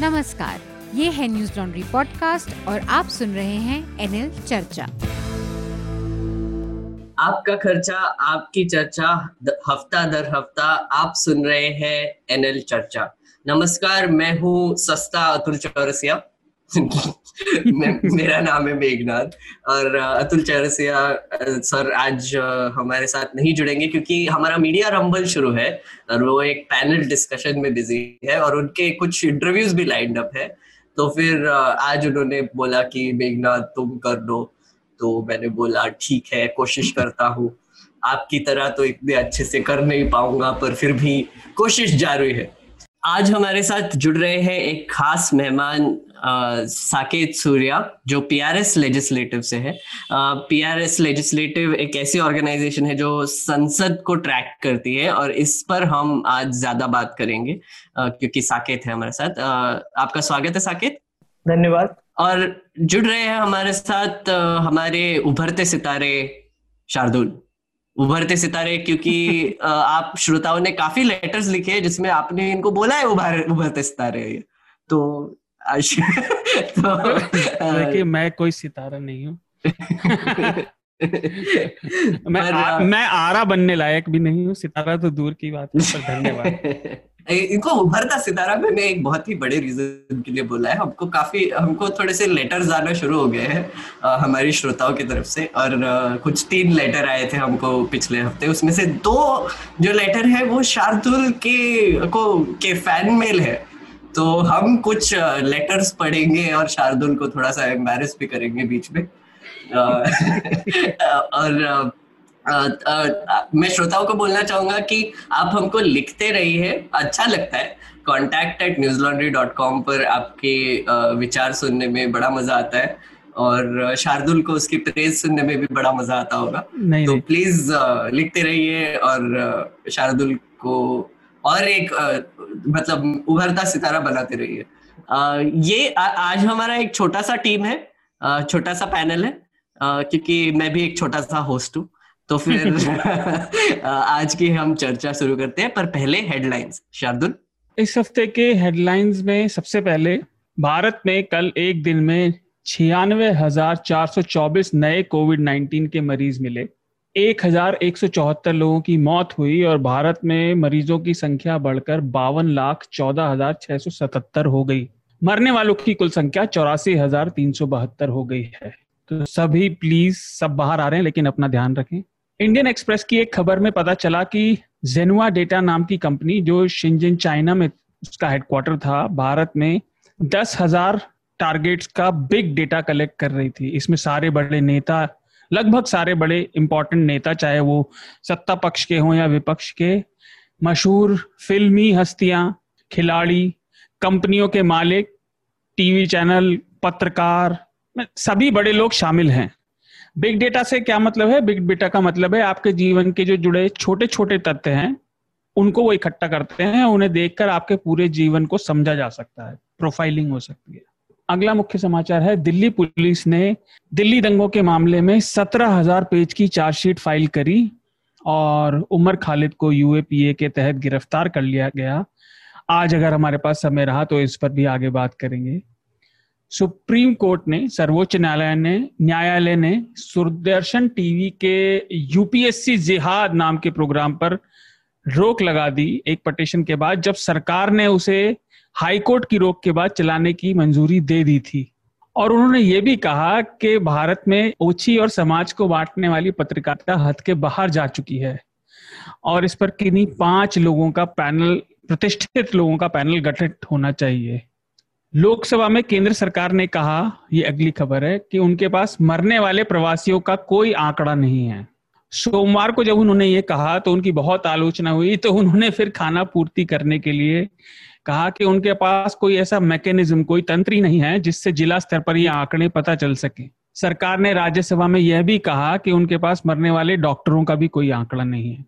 नमस्कार, ये है न्यूज़ लॉन्ड्री पॉडकास्ट और आप सुन रहे हैं एनएल चर्चा। आपका खर्चा, आपकी चर्चा हफ़्ता दर हफ़्ता आप सुन रहे हैं एनएल चर्चा। नमस्कार, मैं हूँ सस्ता अतुल चौरसिया। मेरा नाम है मेघनाथ और अतुल चौरसिया सर आज हमारे साथ नहीं जुड़ेंगे क्योंकि हमारा मीडिया रंबल शुरू है और वो एक पैनल डिस्कशन में बिज़ी है और उनके कुछ इंटरव्यूज़ भी लाइंड अप है। तो फिर आज उन्होंने बोला कि, मेघनाथ, तुम कर दो। तो मैंने बोला, ठीक है, कोशिश करता हूँ। आपकी तरह तो इतने अच्छे से कर नहीं पाऊँगा, पर फिर भी कोशिश जारी है। आज हमारे साथ जुड़ रहे हैं एक खास मेहमान साकेत सूर्या जो पीआरएस लेजिस्लेटिव से है। पीआरएस लेजिस्लेटिव एक ऐसी ऑर्गेनाइजेशन है जो संसद को ट्रैक करती है और इस पर हम आज ज़्यादा बात करेंगे क्योंकि साकेत है हमारे साथ। आपका स्वागत है साकेत। धन्यवाद। और जुड़ रहे हैं हमारे साथ हमारे उभरते सितारे शार्दुल। उभरते सितारे क्योंकि आप श्रोताओं ने काफ़ी लेटर्स लिखे जिसमें आपने इनको बोला है उभर उभरते सितारे। तो तो देखिए मैं कोई सितारा नहीं हूँ। मैं आ, मैं आरा बनने लायक भी नहीं हूँ। सितारा तो दूर की बात है धन्यवाद। इनको उभरता सितारा मैंने एक बहुत ही बड़े रीजन के लिए बोला है। हमको काफ़ी हमको थोड़े से लेटर्स आना शुरू हो गए हैं हमारी श्रोताओं की तरफ़ से। और आ, कुछ तीन लेटर आए थे हमको पिछले हफ़्ते। उसमें से दो जो लेटर है वो शार्दुल के को के फ़ैन मेल है। तो हम कुछ लेटर्स पढ़ेंगे और शार्दुल को थोड़ा सा एम्बेरस भी करेंगे बीच में। और मैं श्रोताओं को बोलना चाहूँगा कि आप हमको लिखते रहिए अच्छा लगता है। Contact at Newslaundry dot com पर आपके विचार सुनने में बड़ा मज़ा आता है और शार्दुल को उसकी प्रेज सुनने में भी बड़ा मज़ा आता होगा। नहीं, तो. प्लीज़ लिखते रहिए और शार्दुल को और एक मतलब उभरता सितारा बनाते रहिए। ये आ, आज हमारा एक छोटा सा टीम है छोटा सा पैनल है क्योंकि मैं भी एक छोटा सा होस्ट हूँ। तो फिर आज की हम चर्चा शुरू करते हैं पर पहले हेडलाइंस शार्दुल? इस हफ़्ते के हेडलाइंस में सबसे पहले भारत में कल एक दिन में छियानवे हज़ार चार सौ चौबीस नए कोविड नाइन्टीन के मरीज़ मिले। एक हज़ार एक सौ चौहत्तर लोगों की मौत हुई और भारत में मरीजों की संख्या बढ़कर बावन लाख चौदह हज़ार छह सौ सतहत्तर हो गई। मरने वालों की कुल संख्या चौरासी हज़ार तीन सौ बहत्तर हो गई है। तो सभी प्लीज़ सब बाहर आ रहे हैं लेकिन अपना ध्यान रखें। इंडियन एक्सप्रेस की एक खबर में पता चला कि जेनुआ डेटा नाम की कंपनी जो शिंजिन चाइना में उसका हेडक्वार्टर था, भारत में दस हज़ार टारगेट्स का बिग डेटा कलेक्ट कर रही थी। इसमें सारे बड़े नेता, लगभग सारे बड़े इंपॉर्टेंट नेता, चाहे वो सत्ता पक्ष के हों या विपक्ष के, मशहूर फिल्मी हस्तियाँ, खिलाड़ी, कंपनियों के मालिक, टीवी चैनल, पत्रकार, सभी बड़े लोग शामिल हैं। बिग डेटा से क्या मतलब है? बिग डेटा का मतलब है आपके जीवन के जो जुड़े छोटे छोटे तथ्य हैं, उनको वो इकट्ठा करते हैं, उन्हें देखकर आपके पूरे जीवन को समझा जा सकता है प्रोफाइलिंग हो सकती है। अगला मुख्य समाचार है, दिल्ली पुलिस ने दिल्ली दंगों के मामले में सत्रह हज़ार पेज की चार्जशीट फ़ाइल करी और उमर खालिद को यूएपीए के तहत गिरफ़्तार कर लिया गया। आज अगर हमारे पास समय रहा तो इस पर भी आगे बात करेंगे। सुप्रीम कोर्ट ने, सर्वोच्च न्यायालय ने न्यायालय ने सुरदर्शन टीवी के यूपीएससी जिहाद नाम के प्रोग्राम पर रोक लगा दी एक पटिशन के बाद, जब सरकार ने उसे हाईकोर्ट की रोक के बाद चलाने की मंजूरी दे दी थी। और उन्होंने ये भी कहा कि भारत में ओछी और समाज को बांटने वाली पत्रकारिता हद के बाहर जा चुकी है। और इस पर किन्हीं पाँच लोगों का पैनल प्रतिष्ठित लोगों का पैनल गठित होना चाहिए। लोकसभा में केंद्र सरकार ने कहा ये अगली खबर है कि उनके पास मरने वाले प्रवासियों का कोई आंकड़ा नहीं है। सोमवार को जब उन्होंने ये कहा तो उनकी बहुत आलोचना हुई तो उन्होंने फिर खाना पूर्ति करने के लिए कहा कि उनके पास कोई ऐसा मैकेनिज्म कोई तंत्र ही नहीं है जिससे जिला स्तर पर ये आंकड़े पता चल सके। सरकार ने राज्यसभा में यह भी कहा कि उनके पास मरने वाले डॉक्टरों का भी कोई आंकड़ा नहीं है।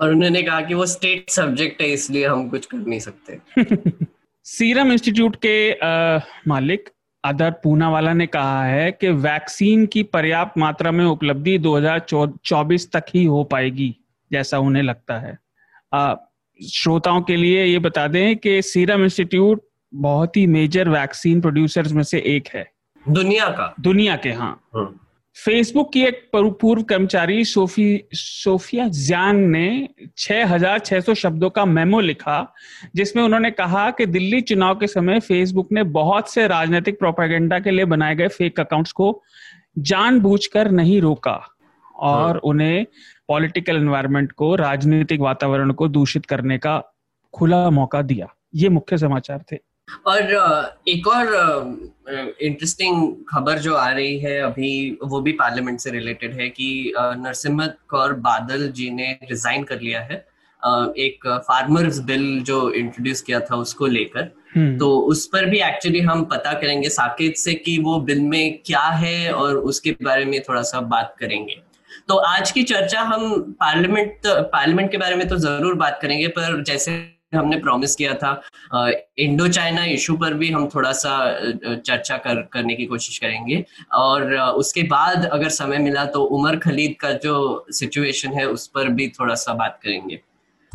और उन्होंने कहा कि वो स्टेट सब्जेक्ट है इसलिए हम कुछ कर नहीं सकते। सीरम इंस्टीट्यूट के आ, मालिक आदर पूनावाला ने कहा है कि वैक्सीन की पर्याप्त मात्रा में उपलब्धि 2024 तक ही हो पाएगी जैसा उन्हें लगता है। आ, श्रोताओं के लिए ये बता दें कि सीरम इंस्टीट्यूट बहुत ही मेजर वैक्सीन प्रोड्यूसर्स में से एक है। दुनिया का? दुनिया के हाँ। फेसबुक की एक पूर्व कर्मचारी सोफी सोफिया जैन ने 6,600 शब्दों का मेमो लिखा जिसमें उन्होंने कहा कि दिल्ली चुनाव के समय फेसबुक ने बहुत से राजनीतिक प्रोपेगेंडा के लिए बनाए गए फेक अकाउंट्स को जानबूझकर नहीं रोका और हाँ। उन्हें पॉलिटिकल एनवायरनमेंट को राजनीतिक वातावरण को दूषित करने का खुला मौका दिया ये मुख्य समाचार थे और एक और इंटरेस्टिंग खबर जो आ रही है अभी वो भी पार्लियामेंट से रिलेटेड है कि नरसिम्हा कौर बादल जी ने रिजाइन कर लिया है। एक फार्मर्स बिल जो इंट्रोड्यूस किया था उसको लेकर। हम्म। तो उस पर भी एक्चुअली हम पता करेंगे साकेत से कि वो बिल में क्या है और उसके बारे में थोड़ा सा बात करेंगे। तो आज की चर्चा हम पार्लियामेंट पार्लियामेंट के बारे में तो ज़रूर बात करेंगे पर जैसे हमने प्रॉमिस किया था। इंडो चाइना इशू पर भी हम थोड़ा सा चर्चा कर करने की कोशिश करेंगे। और उसके बाद अगर समय मिला तो उमर खलीद का जो सिचुएशन है उस पर भी थोड़ा सा बात करेंगे।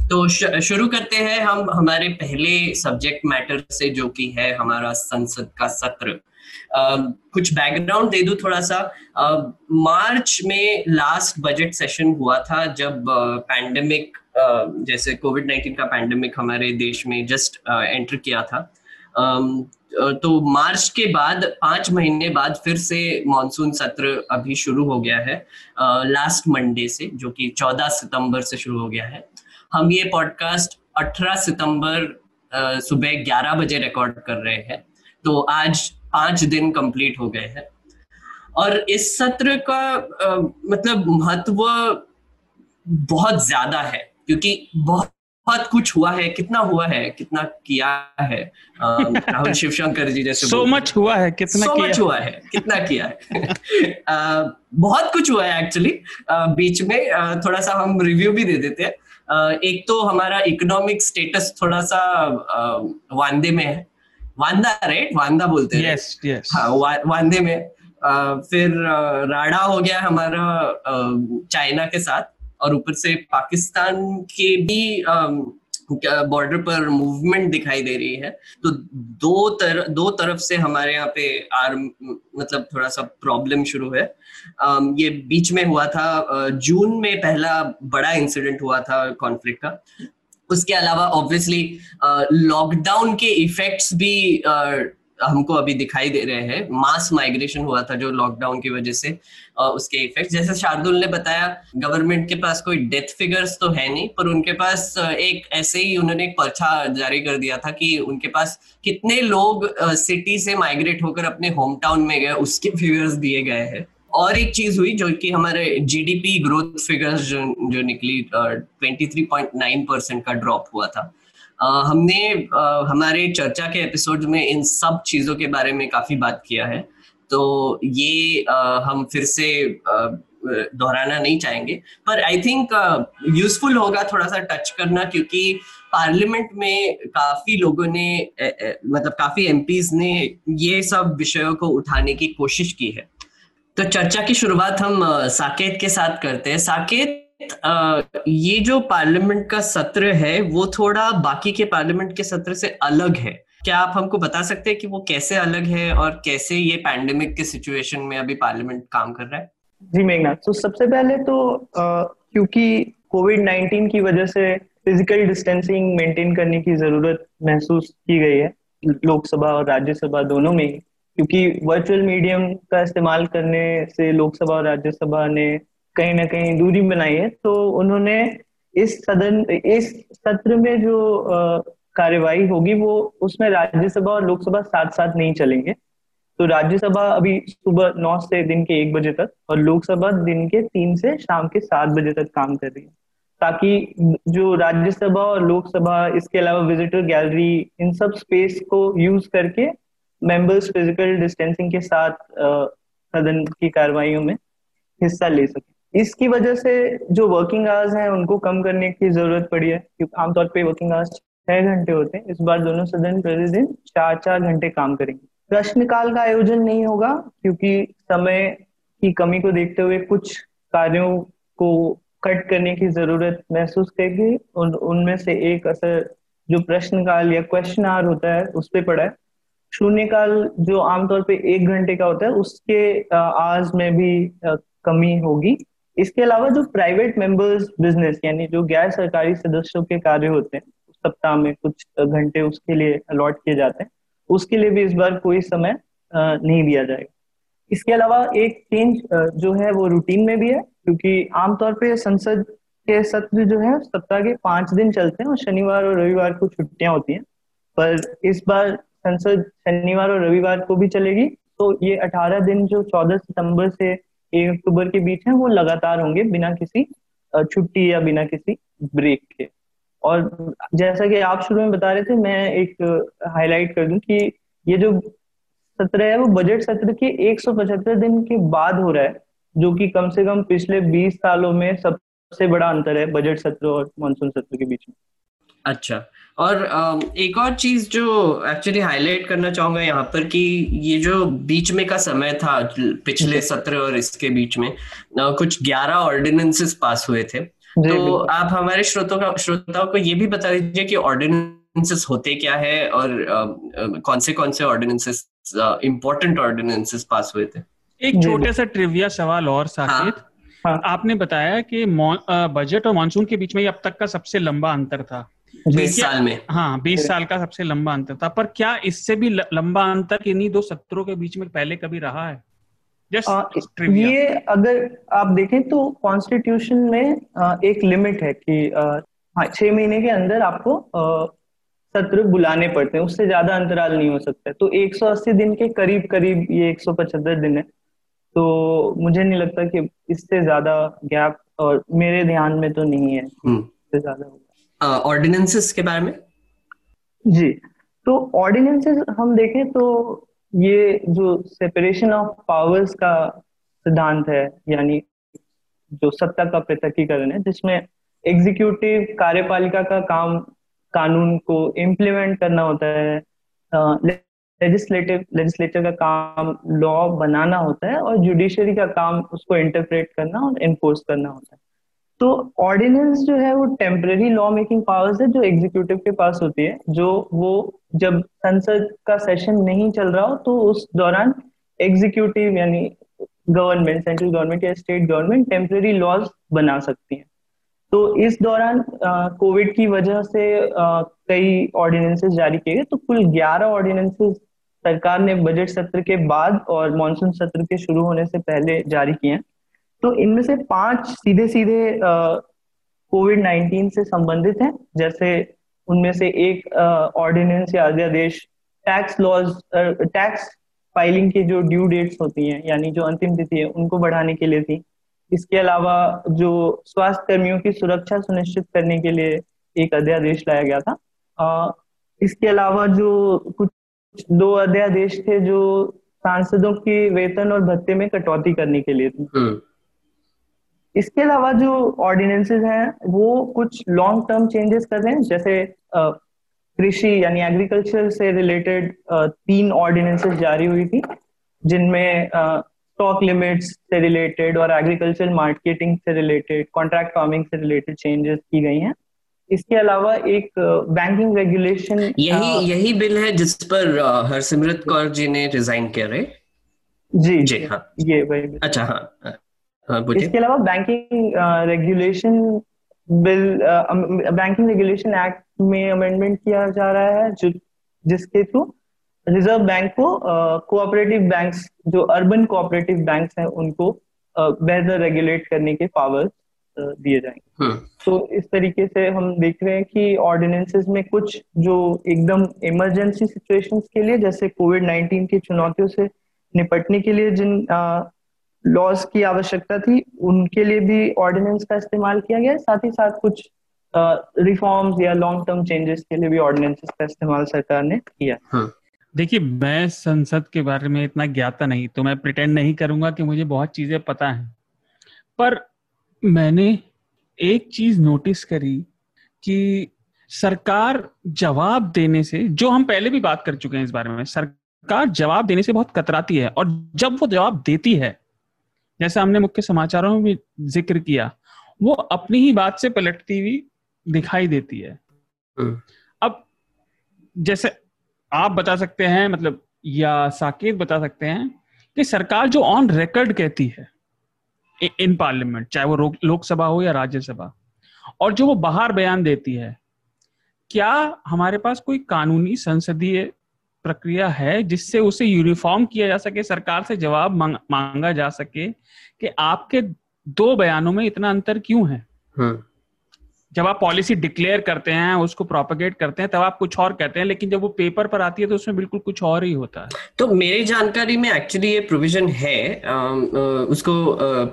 तो शुरू करते हैं हम हमारे पहले सब्जेक्ट मैटर से जो कि है हमारा संसद का सत्र। Uh, कुछ बैकग्राउंड दे दू थोड़ा सा मार्च uh, में लास्ट बजट सेशन हुआ था जब पैंडेमिक जैसे कोविड नाइन्टीन का पैंडमिक हमारे देश में जस्ट एंटर किया था। तो मार्च के बाद, पाँच महीने बाद फिर से मानसून सत्र अभी शुरू हो गया है। लास्ट मंडे से, जो कि 14 सितंबर से शुरू हो गया है। हम ये पॉडकास्ट 18 सितंबर सुबह 11 बजे रिकॉर्ड कर रहे हैं। तो आज पाँच दिन कंप्लीट हो गए हैं। और इस सत्र का मतलब महत्व बहुत ज़्यादा है। क्योंकि बहुत बहुत कुछ हुआ है कितना हुआ है कितना किया है राहुल शिवशंकर जी जैसे सो so मच हुआ है कितना so मच हुआ है कितना किया है। आ, बहुत कुछ हुआ है एक्चुअली बीच में आ, थोड़ा सा हम रिव्यू भी दे देते हैं। एक तो हमारा इकोनॉमिक स्टेटस थोड़ा सा वांदे में है। वांदा राइट वांदा बोलते हैं। Yes, yes. हाँ वा, वांदे में। आ, फिर राडा हो गया हमारा चाइना के साथ। और ऊपर से पाकिस्तान के भी बॉर्डर पर मूवमेंट दिखाई दे रही है। तो दो तर, दो तरफ़ से हमारे यहाँ पे आर्म मतलब थोड़ा सा प्रॉब्लम शुरू है। ये बीच में हुआ था जून में पहला बड़ा इंसिडेंट हुआ था कॉन्फ्लिक्ट का। उसके अलावा ऑब्वियसली लॉकडाउन के इफेक्ट्स भी हमको अभी दिखाई दे रहे हैं। मास माइग्रेशन हुआ था जो लॉकडाउन की वजह से और उसके इफ़ेक्ट जैसे शार्दुल ने बताया गवर्नमेंट के पास कोई डेथ फिगर्स तो है नहीं, पर उनके पास एक ऐसे ही उन्होंने एक पर्चा जारी कर दिया था कि उनके पास कितने लोग सिटी से माइग्रेट होकर अपने होम टाउन में गए, उसके फिगर्स दिए गए हैं। और एक चीज़ हुई जो कि हमारे जीडीपी ग्रोथ फिगर्स जो जो निकली twenty three point nine percent का ड्रॉप हुआ था। हमने हमारे चर्चा के एपिसोड में इन सब चीज़ों के बारे में काफ़ी बात किया है। तो ये हम फिर से दोहराना नहीं चाहेंगे। पर आई थिंक यूजफुल होगा थोड़ा सा टच करना क्योंकि पार्लियामेंट में काफ़ी लोगों ने मतलब काफ़ी एमपीज ने ये सब विषयों को उठाने की कोशिश की है। तो चर्चा की शुरुआत हम साकेत के साथ करते हैं। साकेत ये जो पार्लियामेंट का सत्र है, वो थोड़ा बाकी के पार्लियामेंट के सत्र से अलग है। क्या आप हमको बता सकते हैं कि वो कैसे अलग है और कैसे ये पैंडेमिक के सिचुएशन में अभी पार्लियामेंट काम कर रहा है? जी मेघनाथ तो सबसे पहले तो क्योंकि कोविड नाइन्टीन की वजह से फ़िज़िकल डिस्टेंसिंग मेंटेन करने की ज़रूरत महसूस की गई है, लोकसभा और राज्यसभा दोनों में क्योंकि वर्चुअल मीडियम का इस्तेमाल करने से लोकसभा और राज्यसभा ने कहीं ना कहीं दूरी बनाई है तो उन्होंने इस सदन, इस सत्र में जो कार्यवाही होगी, वो उसमें राज्यसभा और लोकसभा साथ साथ नहीं चलेंगे। तो राज्यसभा अभी सुबह नौ से दिन के एक बजे तक और लोकसभा दिन के तीन से शाम के सात बजे तक काम कर रही है। ताकि जो राज्यसभा और लोकसभा, इसके अलावा विजिटर गैलरी इन सब स्पेस को यूज़ करके मेंबर्स फ़िज़िकल डिस्टेंसिंग के साथ सदन की कार्रवाइयों में हिस्सा ले सके। इसकी वजह से जो वर्किंग आवर्स हैं, उनको कम करने की ज़रूरत पड़ी है। क्योंकि आमतौर पे वर्किंग आवर्स छह घंटे होते हैं। इस बार दोनों सदन प्रतिदिन चार चार घंटे काम करेंगे। प्रश्नकाल का आयोजन नहीं होगा, क्योंकि समय की कमी को देखते हुए कुछ कार्यों को कट करने की ज़रूरत महसूस करेगी। उन, उनमें से एक असर जो प्रश्नकाल या क्वेश्चन आर होता है, उस पर पड़ा है। शून्यकाल जो आमतौर पे एक घंटे का होता है, उसके आज में भी कमी होगी। इसके अलावा जो प्राइवेट मेंबर्स बिज़नेस यानी जो गैर सरकारी सदस्यों के कार्य होते हैं, सप्ताह में कुछ घंटे उसके लिए अलॉट किए जाते हैं, उसके लिए भी इस बार कोई समय नहीं दिया जाएगा। इसके अलावा एक चेंज जो है वो रूटीन में भी है, क्योंकि आमतौर पे संसद के सत्र जो है, सप्ताह के पाँच दिन चलते हैं और शनिवार और रविवार को छुट्टियाँ होती हैं। पर इस बार संसद शनिवार और रविवार को भी चलेगी तो ये अठारह दिन जो चौदह सितंबर से एक अक्टूबर के बीच है, वो लगातार होंगे बिना किसी छुट्टी या बिना किसी ब्रेक के। और जैसा कि आप शुरू में बता रहे थे, मैं एक हाईलाइट कर दूँ कि ये जो सत्र है, वो बजट सत्र के 175 दिन के बाद हो रहा है, जो कि कम से कम पिछले 20 सालों में सबसे बड़ा अंतर है बजट सत्र और मानसून सत्र के बीच में। अच्छा। और एक और चीज़ जो एक्चुअली हाईलाइट करना चाहूँगा यहाँ पर कि ये जो बीच में का समय था पिछले सत्र और इसके बीच में कुछ ग्यारह ऑर्डिनेंसेस पास हुए थे। तो आप हमारे श्रोतों का श्रोताओं को ये भी बता दीजिए कि ऑर्डिनेंसेस होते क्या है और कौन से कौन से ऑर्डिनेंसेस इंपॉर्टेंट ऑर्डिनेंसेस पास हुए थे? एक छोटा सा ट्रिविया सवाल और साकेत। हाँ? हाँ. आपने बताया कि बजट और मानसून के बीच में अब तक का सबसे लंबा अंतर था। बीस साल में। हाँ बीस साल का सबसे लंबा अंतर था। पर क्या इससे भी लंबा अंतर इन्हीं दो सत्रों के बीच में पहले कभी रहा है? आ, ये अगर आप देखें तो कॉन्स्टिट्यूशन में आ, एक लिमिट है कि हाँ छह महीने के अंदर आपको आ, सत्र बुलाने पड़ते हैं। उससे ज़्यादा अंतराल नहीं हो सकता। तो 180 दिन के करीब करीब ये 175 दिन है। तो मुझे नहीं लगता कि इससे ज़्यादा गैप और मेरे ध्यान में तो नहीं है। हम्म। इससे ज़्यादा ऑर्डिनेंसेस के बारे में? जी तो ऑर्डिनेंसेस हम देखें तो ये जो सेपरेशन ऑफ़ पावर्स का सिद्धांत है, यानी जो सत्ता का पृथकीकरण है, जिसमें एग्जीक्यूटिव कार्यपालिका का काम कानून को इम्प्लीमेंट करना होता है लेजिस्लेटिव लेजिस्लेचर का काम लॉ बनाना होता है और जुडिशरी का काम उसको इंटरप्रेट करना और इन्फोर्स करना होता है। तो ऑर्डिनेंस जो है वो टेम्पररी लॉ मेकिंग पावर्स है जो एग्जीक्यूटिव के पास होती है जो वो जब संसद का सेशन नहीं चल रहा हो तो उस दौरान एग्जीक्यूटिव यानी गवर्नमेंट सेंट्रल गवर्नमेंट या स्टेट गवर्नमेंट टेम्पररी लॉज बना सकती है। तो इस दौरान कोविड की वजह से आ, कई ऑर्डिनेंसेस जारी किए गए। तो कुल 11 ऑर्डिनेंसेस सरकार ने बजट सत्र के बाद और मानसून सत्र के शुरू होने से पहले जारी किए हैं। तो इनमें से पाँच सीधे सीधे कोविड नाइन्टीन से संबंधित हैं। जैसे उनमें से एक ऑर्डिनेंस या अध्यादेश टैक्स लॉज टैक्स फाइलिंग की जो ड्यू डेट्स होती हैं यानी जो अंतिम तिथि है उनको बढ़ाने के लिए थी। इसके अलावा जो स्वास्थ्य कर्मियों की सुरक्षा सुनिश्चित करने के लिए एक अध्यादेश लाया गया था। आ, इसके अलावा जो कुछ दो अध्यादेश थे जो सांसदों के वेतन और भत्ते में कटौती करने के लिए थे। इसके अलावा जो ऑर्डिनेंसेज हैं वो कुछ लॉन्ग टर्म चेंजेस कर रहे हैं। जैसे कृषि यानी एग्रीकल्चर से रिलेटेड तीन ऑर्डिनेंसेस जारी हुई थी जिनमें स्टॉक लिमिट्स से रिलेटेड और एग्रीकल्चर मार्केटिंग से रिलेटेड कॉन्ट्रैक्ट फ़ार्मिंग से रिलेटेड चेंजेस की गई हैं। इसके अलावा एक बैंकिंग रेगुलेशन यही यही बिल है जिस पर हरसिमरत कौर जी ने रिजाइन किया रहे जी। जी हाँ। ये वही अच्छा हाँ हाँ, इसके अलावा banking regulation bill banking regulation act में अमेंडमेंट किया जा रहा है जो जिसके थ्रू रिज़र्व बैंक को कोऑपरेटिव बैंक्स जो अर्बन कोऑपरेटिव बैंक्स हैं उनको बेहतर रेगुलेट करने के पावर दिए जाएँगे हाँ। तो इस तरीके से हम देख रहे हैं कि ऑर्डिनेंसेस में कुछ जो एकदम इमरजेंसी सिचुएशंस के लिए जैसे कोविड 19 की चुनौतियों से निपटने के लिए जिन लॉज की आवश्यकता थी, उनके लिए भी ऑर्डिनेंस का इस्तेमाल किया गया साथ ही साथ कुछ रिफॉर्म्स या लॉन्ग टर्म चेंजेस के लिए भी ऑर्डिनेंसेस का इस्तेमाल सरकार ने किया। हाँ. देखिए, मैं संसद के बारे में इतना ज्ञाता नहीं तो मैं प्रिटेंड नहीं करूँगा कि मुझे बहुत चीज़ें पता है। पर मैंने एक चीज़ नोटिस करी कि सरकार जवाब देने से, जो हम पहले भी बात कर चुके हैं इस बारे में, सरकार जवाब देने से बहुत कतराती है और जब वो जवाब देती है जैसे हमने मुख्य समाचारों में भी ज़िक्र किया वो अपनी ही बात से पलटती हुई दिखाई देती है हम्म। अब जैसे आप बता सकते हैं मतलब या साकेत बता सकते हैं कि सरकार जो ऑन रिकॉर्ड कहती है इन पार्लियामेंट चाहे वो लोकसभा हो या राज्यसभा और जो वो बाहर बयान देती है क्या हमारे पास कोई कानूनी संसदीय प्रक्रिया है जिससे उसे यूनिफॉर्म किया जा सके, सरकार से जवाब मांगा जा सके कि आपके दो बयानों में इतना अंतर क्यों है हम्म। जब आप पॉलिसी डिक्लेयर करते हैं उसको प्रोपोगेट करते हैं तब आप कुछ और कहते हैं लेकिन जब वो पेपर पर आती है तो उसमें बिल्कुल कुछ और ही होता है। तो मेरी जानकारी में एक्चुअली ये प्रोविज़न है आ, उसको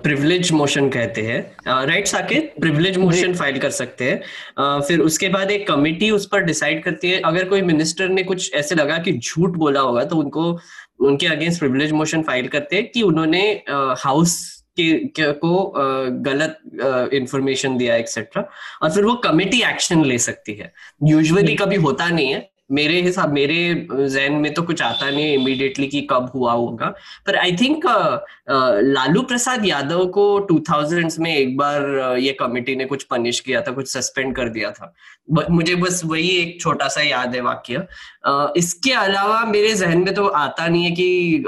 प्रिविलेज मोशन कहते हैं। Right Saket? Privilege motion file कर सकते हैं। फिर उसके बाद एक कमिटी उस पर डिसाइड करती है। अगर कोई मिनिस्टर ने कुछ ऐसे लगा कि झूठ बोला होगा तो उनको उनके अगेंस्ट प्रिविलेज मोशन फ़ाइल करते हैं कि उन्होंने हाउस के, को गलत इंफॉर्मेशन दिया एक्सेट्रा और फिर वो कमिटी एक्शन ले सकती है। यूजुअली कभी होता नहीं है। मेरे हिसाब मेरे जहन में तो कुछ आता नहीं इमीडिएटली कि कब हुआ होगा। पर आई थिंक लालू प्रसाद यादव को टू थाउजेंड्स में एक बार ये कमिटी ने कुछ पनिश किया था कुछ सस्पेंड कर दिया था। मुझे बस वही एक छोटा सा याद है वाक्य। इसके अलावा मेरे जहन में तो आता नहीं है कि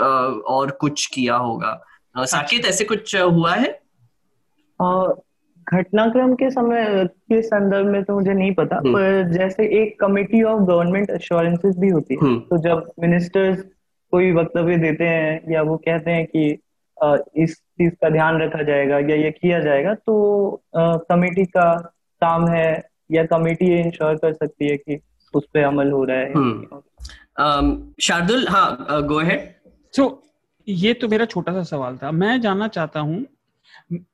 और कुछ किया होगा। साकेत ऐसे कुछ हुआ है घटनाक्रम के समय के संदर्भ में तो मुझे नहीं पता हम्म। पर जैसे एक कमिटी ऑफ़ गवर्नमेंट अश्योरेंसेस भी होती है हम्म। तो जब मिनिस्टर्स कोई वक्तव्य देते हैं या वो कहते हैं कि इस चीज़ का ध्यान रखा जाएगा या ये किया जाएगा तो कमेटी का काम है या कमेटी ये इंश्योर कर सकती है कि उस पर अमल हो रहा है हम्म। शार्दुल हाँ गो है सो ये तो मेरा छोटा सा सवाल था। मैं जानना चाहता हूँ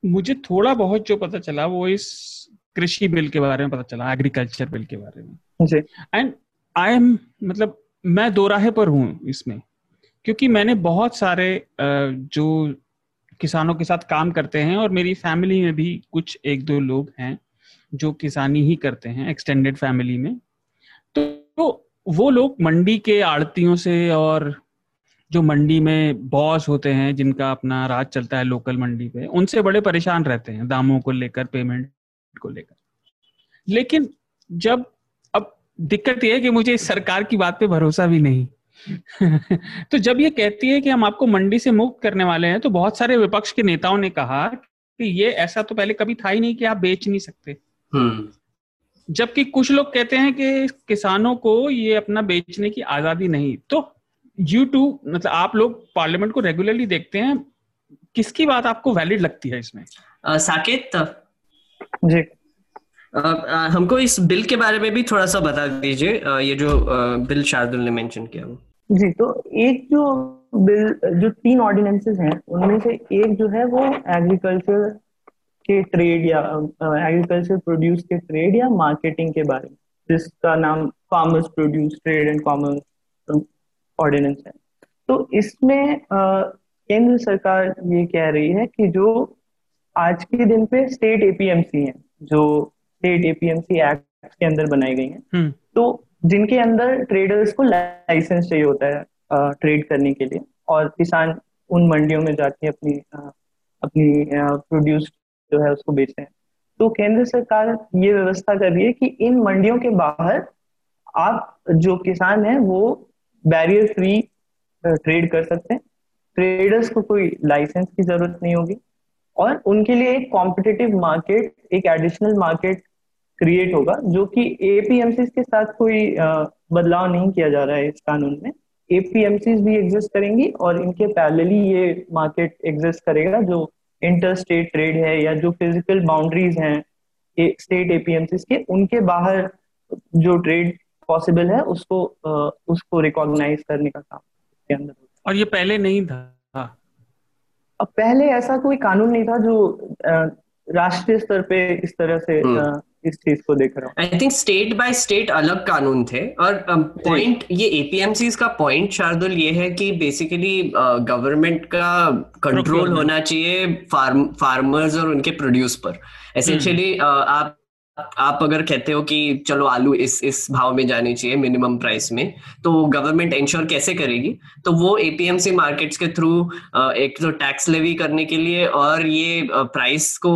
मुझे थोड़ा बहुत जो पता चला वो इस कृषि बिल के बारे में पता चला एग्रीकल्चर बिल के बारे में। एंड आई एम मतलब मैं दो राहे पर हूँ इसमें क्योंकि मैंने बहुत सारे जो किसानों के साथ काम करते हैं और मेरी फैमिली में भी कुछ एक दो लोग हैं जो किसानी ही करते हैं एक्सटेंडेड फैमिली में। तो, तो वो लोग मंडी के आड़तियों से और जो मंडी में बॉस होते हैं जिनका अपना राज चलता है लोकल मंडी पे उनसे बड़े परेशान रहते हैं दामों को लेकर पेमेंट को लेकर। लेकिन जब अब दिक्कत यह है कि मुझे इस सरकार की बात पे भरोसा भी नहीं। तो जब ये कहती है कि हम आपको मंडी से मुक्त करने वाले हैं तो बहुत सारे विपक्ष के नेताओं ने कहा कि ये ऐसा तो पहले कभी था ही नहीं कि आप बेच नहीं सकते। हम्म। जबकि कुछ लोग कहते हैं कि किसानों को ये अपना बेचने की आज़ादी नहीं। तो यू टू मतलब आप लोग पार्लियामेंट को रेगुलरली देखते हैं किसकी बात आपको वैलिड लगती है इसमें? साकेत जी। हमको इस बिल के बारे में भी थोड़ा सा बता दीजिए ये जो बिल शार्दुल ने मेंशन किया जी तो एक जो बिल जो तीन ऑर्डिनेंसेस हैं उनमें से एक जो है वो एग्रीकल्चर के ट्रेड या एग्रीकल्चर प्रोड्यूस के ट्रेड या मार्केटिंग के बारे में जिसका नाम farmers produce trade and commerce ordinance है तो इसमें केंद्र सरकार ये कह रही है कि जो आज के दिन पे स्टेट एपीएमसी है जो स्टेट एपीएमसी एक्ट के अंदर बनाई गई है हम्म। तो जिनके अंदर ट्रेडर्स को लाइसेंस चाहिए होता है ट्रेड करने के लिए और किसान उन मंडियों में जाके अपनी अपनी प्रोड्यूस जो है उसको बेचते हैं तो केंद्र सरकार ये व्यवस्था कर रही है कि इन मंडियों के बाहर आप जो किसान है वो बैरियर फ्री ट्रेड कर सकते हैं। ट्रेडर्स को कोई लाइसेंस की ज़रूरत नहीं होगी। और उनके लिए एक कॉम्पिटेटिव मार्केट एक एडिशनल मार्केट क्रिएट होगा, जो कि एपीएमसी के साथ कोई बदलाव नहीं किया जा रहा है इस कानून में। एपीएमसी भी एग्जिस्ट करेंगी और इनके पैरेलली ये मार्केट एग्जिस्ट करेगा, जो इंटर स्टेट ट्रेड है या जो फ़िज़िकल बाउंड्रीज हैं स्टेट एपीएमसी के, उनके बाहर जो ट्रेड पॉसिबल है उसको उसको रिकॉग्नाइज करने का काम के अंदर और ये पहले नहीं था? अब पहले ऐसा कोई कानून नहीं था जो राष्ट्रीय स्तर पे इस तरह से हम्म। इस चीज़ को देख रहा हूँ। I think state by state अलग कानून थे और पॉइंट um, ये एपीएमसी का पॉइंट शार्दुल ये है कि बेसिकली गवर्नमेंट uh, का कंट्रोल होना चाहिए फार्म फार्मर्स और उनके प्रोड्यूस पर। एसेंशियली uh, आप आप अगर कहते हो कि चलो आलू इस इस भाव में जानी चाहिए मिनिमम प्राइस में तो गवर्नमेंट इंश्योर कैसे करेगी तो वो एपीएमसी मार्केट्स के थ्रू एक तो टैक्स लेवी करने के लिए और ये प्राइस को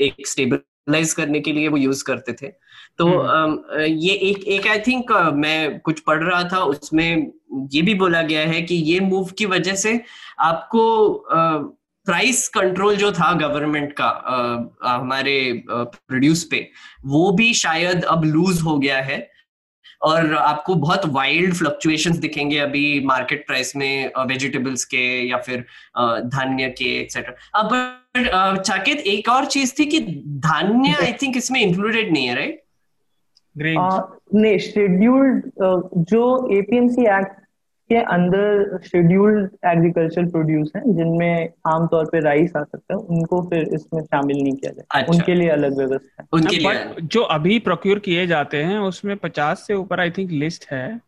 एक स्टेबल स्टेबलाइज करने के लिए वो यूज़ करते थे तो हम्म। ये एक एक आई थिंक मैं कुछ पढ़ रहा था उसमें ये भी बोला गया है कि ये मूव की वजह से आपको प्राइस कंट्रोल जो था गवर्नमेंट का आ, आ, हमारे प्रोड्यूस पे वो भी शायद अब लूज हो गया है। और आपको बहुत वाइल्ड फ्लक्चुएशंस दिखेंगे अभी मार्केट प्राइस में वेजिटेबल्स के या फिर धान्य के एक्सेट्रा अब चाकित एक और चीज़ थी कि धान्य आई थिंक इसमें इंक्लूडेड नहीं है राइट नहीं शेड्यूल्ड जो एपीएमसी एक्ट के अंदर शेड्यूल्ड एग्रीकल्चर प्रोड्यूस हैं जिनमें आमतौर पे राइस आ सकता है उनको फिर इसमें शामिल नहीं किया जाए। अच्छा। उनके लिए अलग व्यवस्था है। उनके लिए जो अभी प्रोक्योर किए जाते हैं उसमें पचास से ऊपर आई थिंक लिस्ट है।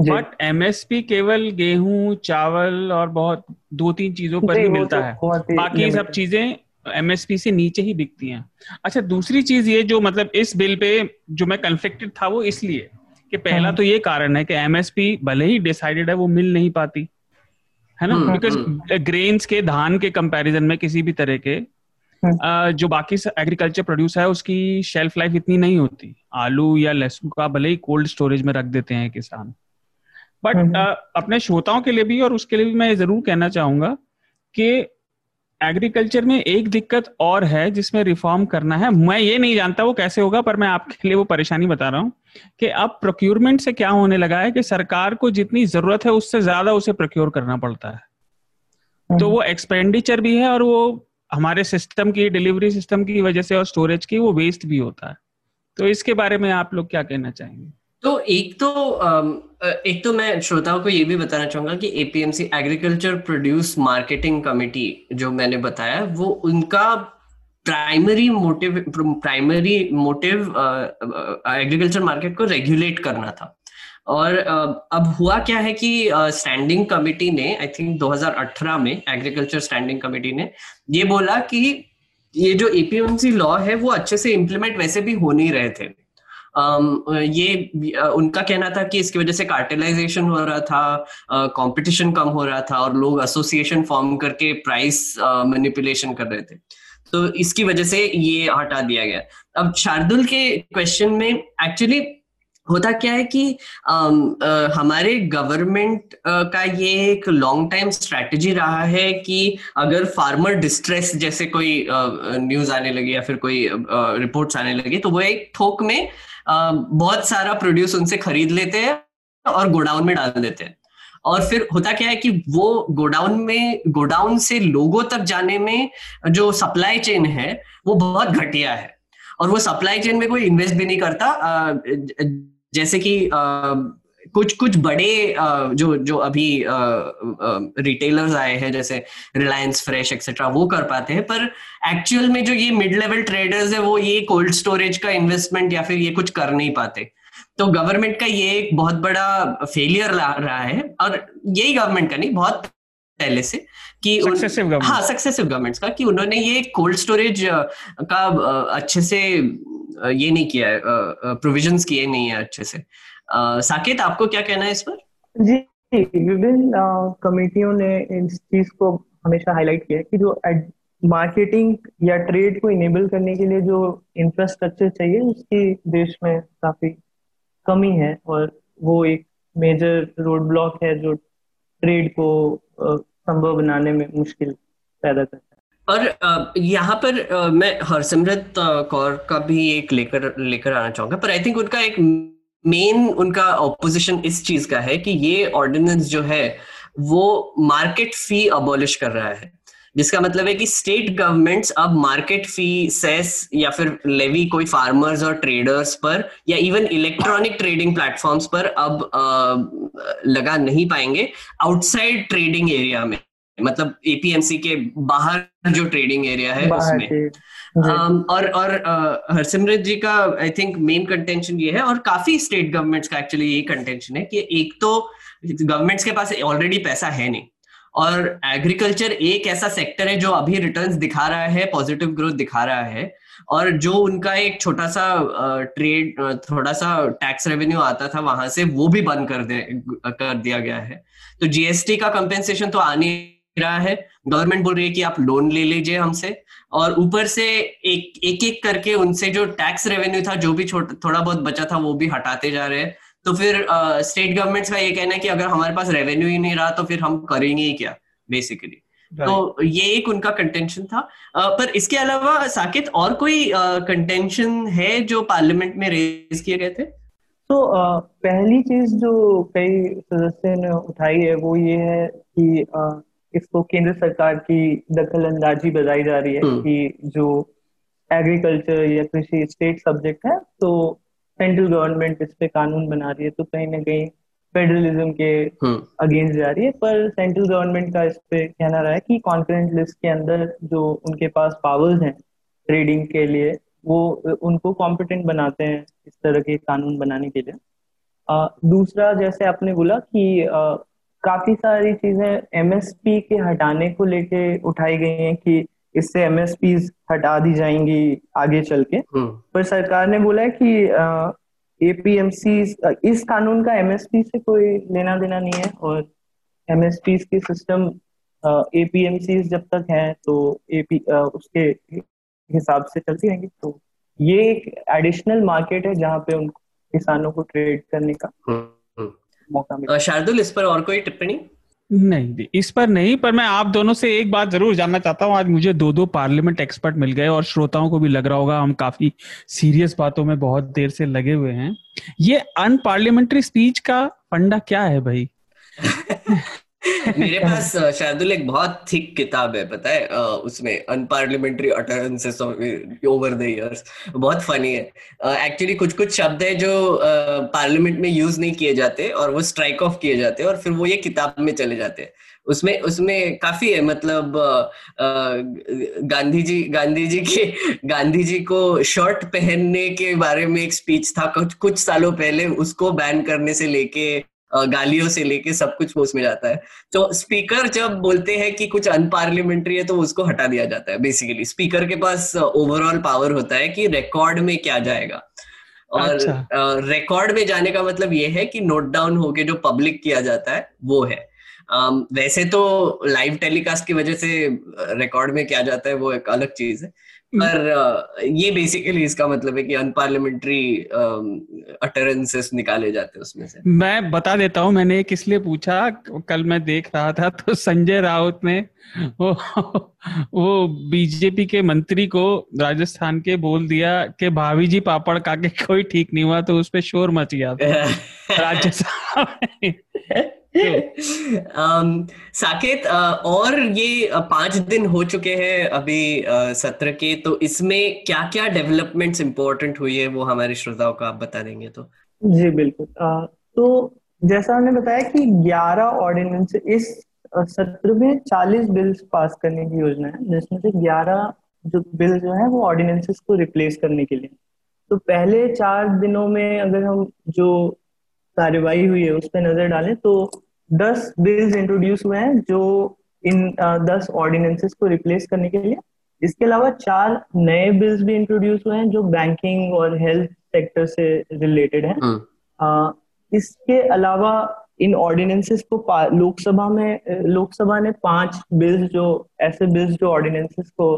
बट एमएसपी केवल गेहूँ चावल और बहुत दो तीन चीज़ों पर ही मिलता तो है। बाकी सब चीज़ें एमएसपी से नीचे ही बिकती हैं। अच्छा दूसरी चीज़ ये जो मतलब इस बिल पे जो मैं कन्फ्लिक्टेड था वो इसलिए। कि पहला हाँ। तो ये कारण है कि एमएसपी भले ही डिसाइडेड है वो मिल नहीं पाती है ना बिकॉज़ हम्म, ग्रेन्स हम्म। के धान के कंपैरिजन में किसी भी तरह के हाँ। जो बाकी एग्रीकल्चर प्रोड्यूस है उसकी शेल्फ लाइफ इतनी नहीं होती आलू या लहसुन का भले ही कोल्ड स्टोरेज में रख देते हैं किसान बट हाँ, अपने श्रोताओं के लिए भी और उसके लिए भी मैं ज़रूर कहना चाहूँगा कि एग्रीकल्चर में एक दिक्कत और है जिसमें रिफॉर्म करना है मैं ये नहीं जानता वो कैसे होगा पर मैं आपके लिए वो परेशानी बता रहा हूँ कि अब प्रोक्योरमेंट से क्या होने लगा है कि सरकार को जितनी ज़रूरत है उससे ज़्यादा उसे प्रोक्योर करना पड़ता है। तो वो एक्सपेंडिचर भी है और वो हमारे सिस्टम की डिलीवरी सिस्टम की वजह से और स्टोरेज की वो वेस्ट भी होता है। तो इसके बारे में आप लोग क्या कहना चाहेंगे? तो एक तो एक तो मैं श्रोताओं को ये भी बताना चाहूँगा कि APMC agriculture produce marketing committee जो मैंने बताया वो उनका primary motive primary motive agriculture market को रेगुलेट करना था। और uh, अब हुआ क्या है कि स्टैंडिंग uh, कमिटी ने आई थिंक 2018 में एग्रीकल्चर स्टैंडिंग कमिटी ने ये बोला कि ये जो एपीएमसी लॉ है वो अच्छे से इम्प्लीमेंट वैसे भी हो नहीं रहे थे। Um, ये उनका कहना था कि इसकी वजह से कार्टेलाइजेशन हो रहा था कंपटीशन कम हो रहा था और लोग एसोसिएशन फॉर्म करके प्राइस मैनिपुलेशन कर रहे थे। तो इसकी वजह से ये हटा दिया गया। अब शार्दुल के क्वेश्चन में एक्चुअली होता क्या है कि आ, आ, हमारे गवर्नमेंट का ये एक लॉन्ग टाइम स्ट्रेटजी रहा है कि अगर फार्मर डिस्ट्रेस जैसे कोई न्यूज़ आने लगी या फिर कोई रिपोर्ट्स आने लगी तो वो एक थोक में आ, बहुत सारा प्रोड्यूस उनसे खरीद लेते हैं और गोडाउन में डाल देते हैं। और फिर होता क्या है कि वो गोडाउन में, गोडाउन से लोगों तक जाने में जो सप्लाई चेन है, वो बहुत घटिया है। और वो सप्लाई चेन में कोई इन्वेस्ट भी नहीं करता। जैसे कि कुछ कुछ बड़े जो जो अभी रिटेलर्स आए हैं, जैसे रिलायंस फ्रेश एक्सेट्रा वो कर पाते हैं। पर एक्चुअल में जो ये मिड लेवल ट्रेडर्स है, वो ये कोल्ड स्टोरेज का इन्वेस्टमेंट या फिर ये कुछ कर नहीं पाते। तो गवर्नमेंट का ये एक बहुत बड़ा फेलियर रहा है और यही गवर्नमेंट का नहीं बहुत पहले से कि उन, हाँ सक्सेसिव गवर्नमेंट्स का कि उन्होंने ये कोल्ड स्टोरेज का अच्छे से ये नहीं किया है प्रोविजंस किए नहीं है अच्छे से। साकेत आपको क्या कहना है इस पर? जी विभिन्न कमेटियों ने इस चीज़ को हमेशा हाईलाइट किया कि जो मार्केटिंग या ट्रेड को इनेबल करने के लिए जो इंफ्रास्ट्रक्चर चाहिए उसकी देश में काफ़ी कमी है और वो एक मेजर रोड ब्लॉक है जो ट्रेड को संभव बनाने में मुश्किल पैदा करता है। और यहाँ पर मैं हरसिमरत कौर का भी एक लेकर लेकर आना चाहूँगा, पर आई थिंक उनका एक मेन उनका ऑपोजिशन इस चीज़ का है कि ये ऑर्डिनेंस जो है, वो मार्केट फ़ी अबॉलिश कर रहा है। जिसका मतलब है कि स्टेट गवर्नमेंट्स अब मार्केट फ़ी सेस या फिर लेवी कोई फार्मर्स और ट्रेडर्स पर या इवन इलेक्ट्रॉनिक ट्रेडिंग प्लेटफॉर्म्स पर अब आ, लगा नहीं पाएँगे आउटसाइड ट्रेडिंग एरिया में। मतलब एपीएमसी के बाहर जो ट्रेडिंग एरिया है उसमें। um, और और हरसिमरत जी का आई थिंक मेन कंटेंशन ये है और काफ़ी स्टेट गवर्नमेंट्स का एक्चुअली ये कंटेंशन है कि एक तो गवर्नमेंट्स के पास ऑलरेडी पैसा है नहीं। और एग्रीकल्चर एक ऐसा सेक्टर है जो अभी रिटर्न्स दिखा रहा है पॉजिटिव ग्रोथ दिखा रहा है और जो उनका एक छोटा सा ट्रेड थोड़ा सा टैक्स रेवेन्यू आता था, वहाँ से वो भी बंद कर दे, कर दिया गया है। तो जीएसटी का कंपेंसेशन तो आने रहा है। गवर्नमेंट बोल रही है कि आप लोन ले लीजिए हमसे और ऊपर से एक एक एक करके उनसे जो टैक्स रेवेन्यू था, जो भी थोड़ा बहुत बचा था, वो भी हटाते जा रहे हैं। तो फिर स्टेट गवर्नमेंट्स का ये कहना है कि अगर हमारे पास रेवेन्यू ही नहीं रहा तो फिर हम करेंगे ही क्या बेसिकली तो ये एक उनका कंटेंशन था। आ, पर इसके अलावा साकित और कोई कंटेंशन है जो पार्लियामेंट में रेज किए गए थे? तो पहली चीज़ जो कई सदस्य ने उठाई है वो ये है कि आ, इसको केंद्र सरकार की दखल अंदाजी बताई जा रही है हम्म। कि जो एग्रीकल्चर या कृषि स्टेट सब्जेक्ट है तो सेंट्रल गवर्नमेंट इस पे कानून बना रही है तो कहीं ना कहीं फेडरलिज्म के अगेंस्ट हम्म। जा रही है पर सेंट्रल गवर्नमेंट का इस पे कहना रहा है कि कॉन्करेंट लिस्ट के अंदर जो उनके पास पावर्स हैं ट्रेडिंग के लिए वो उनको कॉम्पिटेंट बनाते हैं इस तरह के कानून बनाने के लिए आ, दूसरा जैसे आपने बोला कि आ, काफ़ी सारी चीज़ें एमएसपी के हटाने को लेके उठाई गई हैं कि इससे एमएसपी हटा दी जाएँगी आगे चल के हम्म। पर सरकार ने बोला है कि एपीएमसी इस कानून का एमएसपी से कोई लेना देना नहीं है और एमएसपी के सिस्टम एपीएमसी जब तक है तो एपी उसके हिसाब से चलती रहेंगी तो ये एक एडिशनल मार्केट है जहाँ पे उन किसानों को ट्रेड करने का हम्म, हम्म। मौका मिला शार्दुल इस पर और कोई टिप्पणी नहीं इस पर नहीं, पर मैं आप दोनों से एक बात ज़रूर जानना चाहता हूँ। आज मुझे दो दो पार्लियामेंट एक्सपर्ट मिल गए और श्रोताओं को भी लग रहा होगा, हम काफ़ी सीरियस बातों में बहुत देर से लगे हुए हैं। ये अनपार्लियामेंट्री स्पीच का फंडा क्या है भाई? मेरे पास शार्दुल एक बहुत थिक किताब है पता है? उसमें unparliamentary utterances over the years बहुत फनी है। एक्चुअली कुछ कुछ शब्द है जो पार्लियामेंट में यूज़ नहीं किए जाते और वो स्ट्राइक ऑफ़ किए जाते हैं और फिर वो ये किताब में चले जाते हैं। उसमें उसमें काफ़ी है मतलब गांधी जी गांधी जी के गांधी जी को शर्ट पहनने के बारे में एक स्पीच था कुछ कुछ सालों पहले उसको बैन करने से लेके गालियों से लेके सब कुछ वो उसमें जाता है। तो स्पीकर जब बोलते हैं कि कुछ अनपार्लियामेंट्री है तो उसको हटा दिया जाता है बेसिकली स्पीकर के पास ओवरऑल पावर होता है कि रिकॉर्ड में क्या जाएगा। और अच्छा। रिकॉर्ड में जाने का मतलब ये है कि नोट डाउन होके जो पब्लिक किया जाता है वो है। um, वैसे तो लाइव टेलीकास्ट की वजह से रिकॉर्ड में क्या जाता है वो एक अलग चीज़ है। पर ये बेसिकली इसका मतलब है कि अनपार्लियामेंट्री अटरेंसेस निकाले जाते हैं उसमें से। मैं बता देता हूँ मैंने एक इसलिए पूछा कल मैं देख रहा था तो संजय राउत ने वो वो बीजेपी के मंत्री को राजस्थान के बोल दिया कि भाभी जी पापड़ का के कोई ठीक नहीं हुआ तो उस पर शोर मच गया था। राज्यसभा साकेत और ये पाँच दिन हो चुके हैं अभी सत्र के तो इसमें क्या क्या डेवलपमेंट्स इम्पोर्टेंट हुई है वो हमारे श्रोताओं को आप बता देंगे तो? जी बिल्कुल। तो जैसा हमने बताया कि 11 ऑर्डिनेंस इस सत्र में 40 बिल्स पास करने की योजना है जिसमें से 11 जो बिल जो है वो ऑर्डिनेंसेस को रिप्लेस करने के लिए। तो पहले चार दिनों में अगर हम जो कार्यवाही हुई है उस पर नज़र डालें तो दस बिल्स इंट्रोड्यूस हुए हैं जो इन दस ऑर्डिनेंसेस को रिप्लेस करने के लिए। इसके अलावा चार नए बिल्स भी इंट्रोड्यूस हुए हैं जो बैंकिंग और हेल्थ सेक्टर से रिलेटेड है। uh, इसके अलावा इन ऑर्डिनेंसेस को लोकसभा में लोकसभा ने पाँच बिल्स जो ऐसे बिल्स जो ऑर्डिनेंसेस को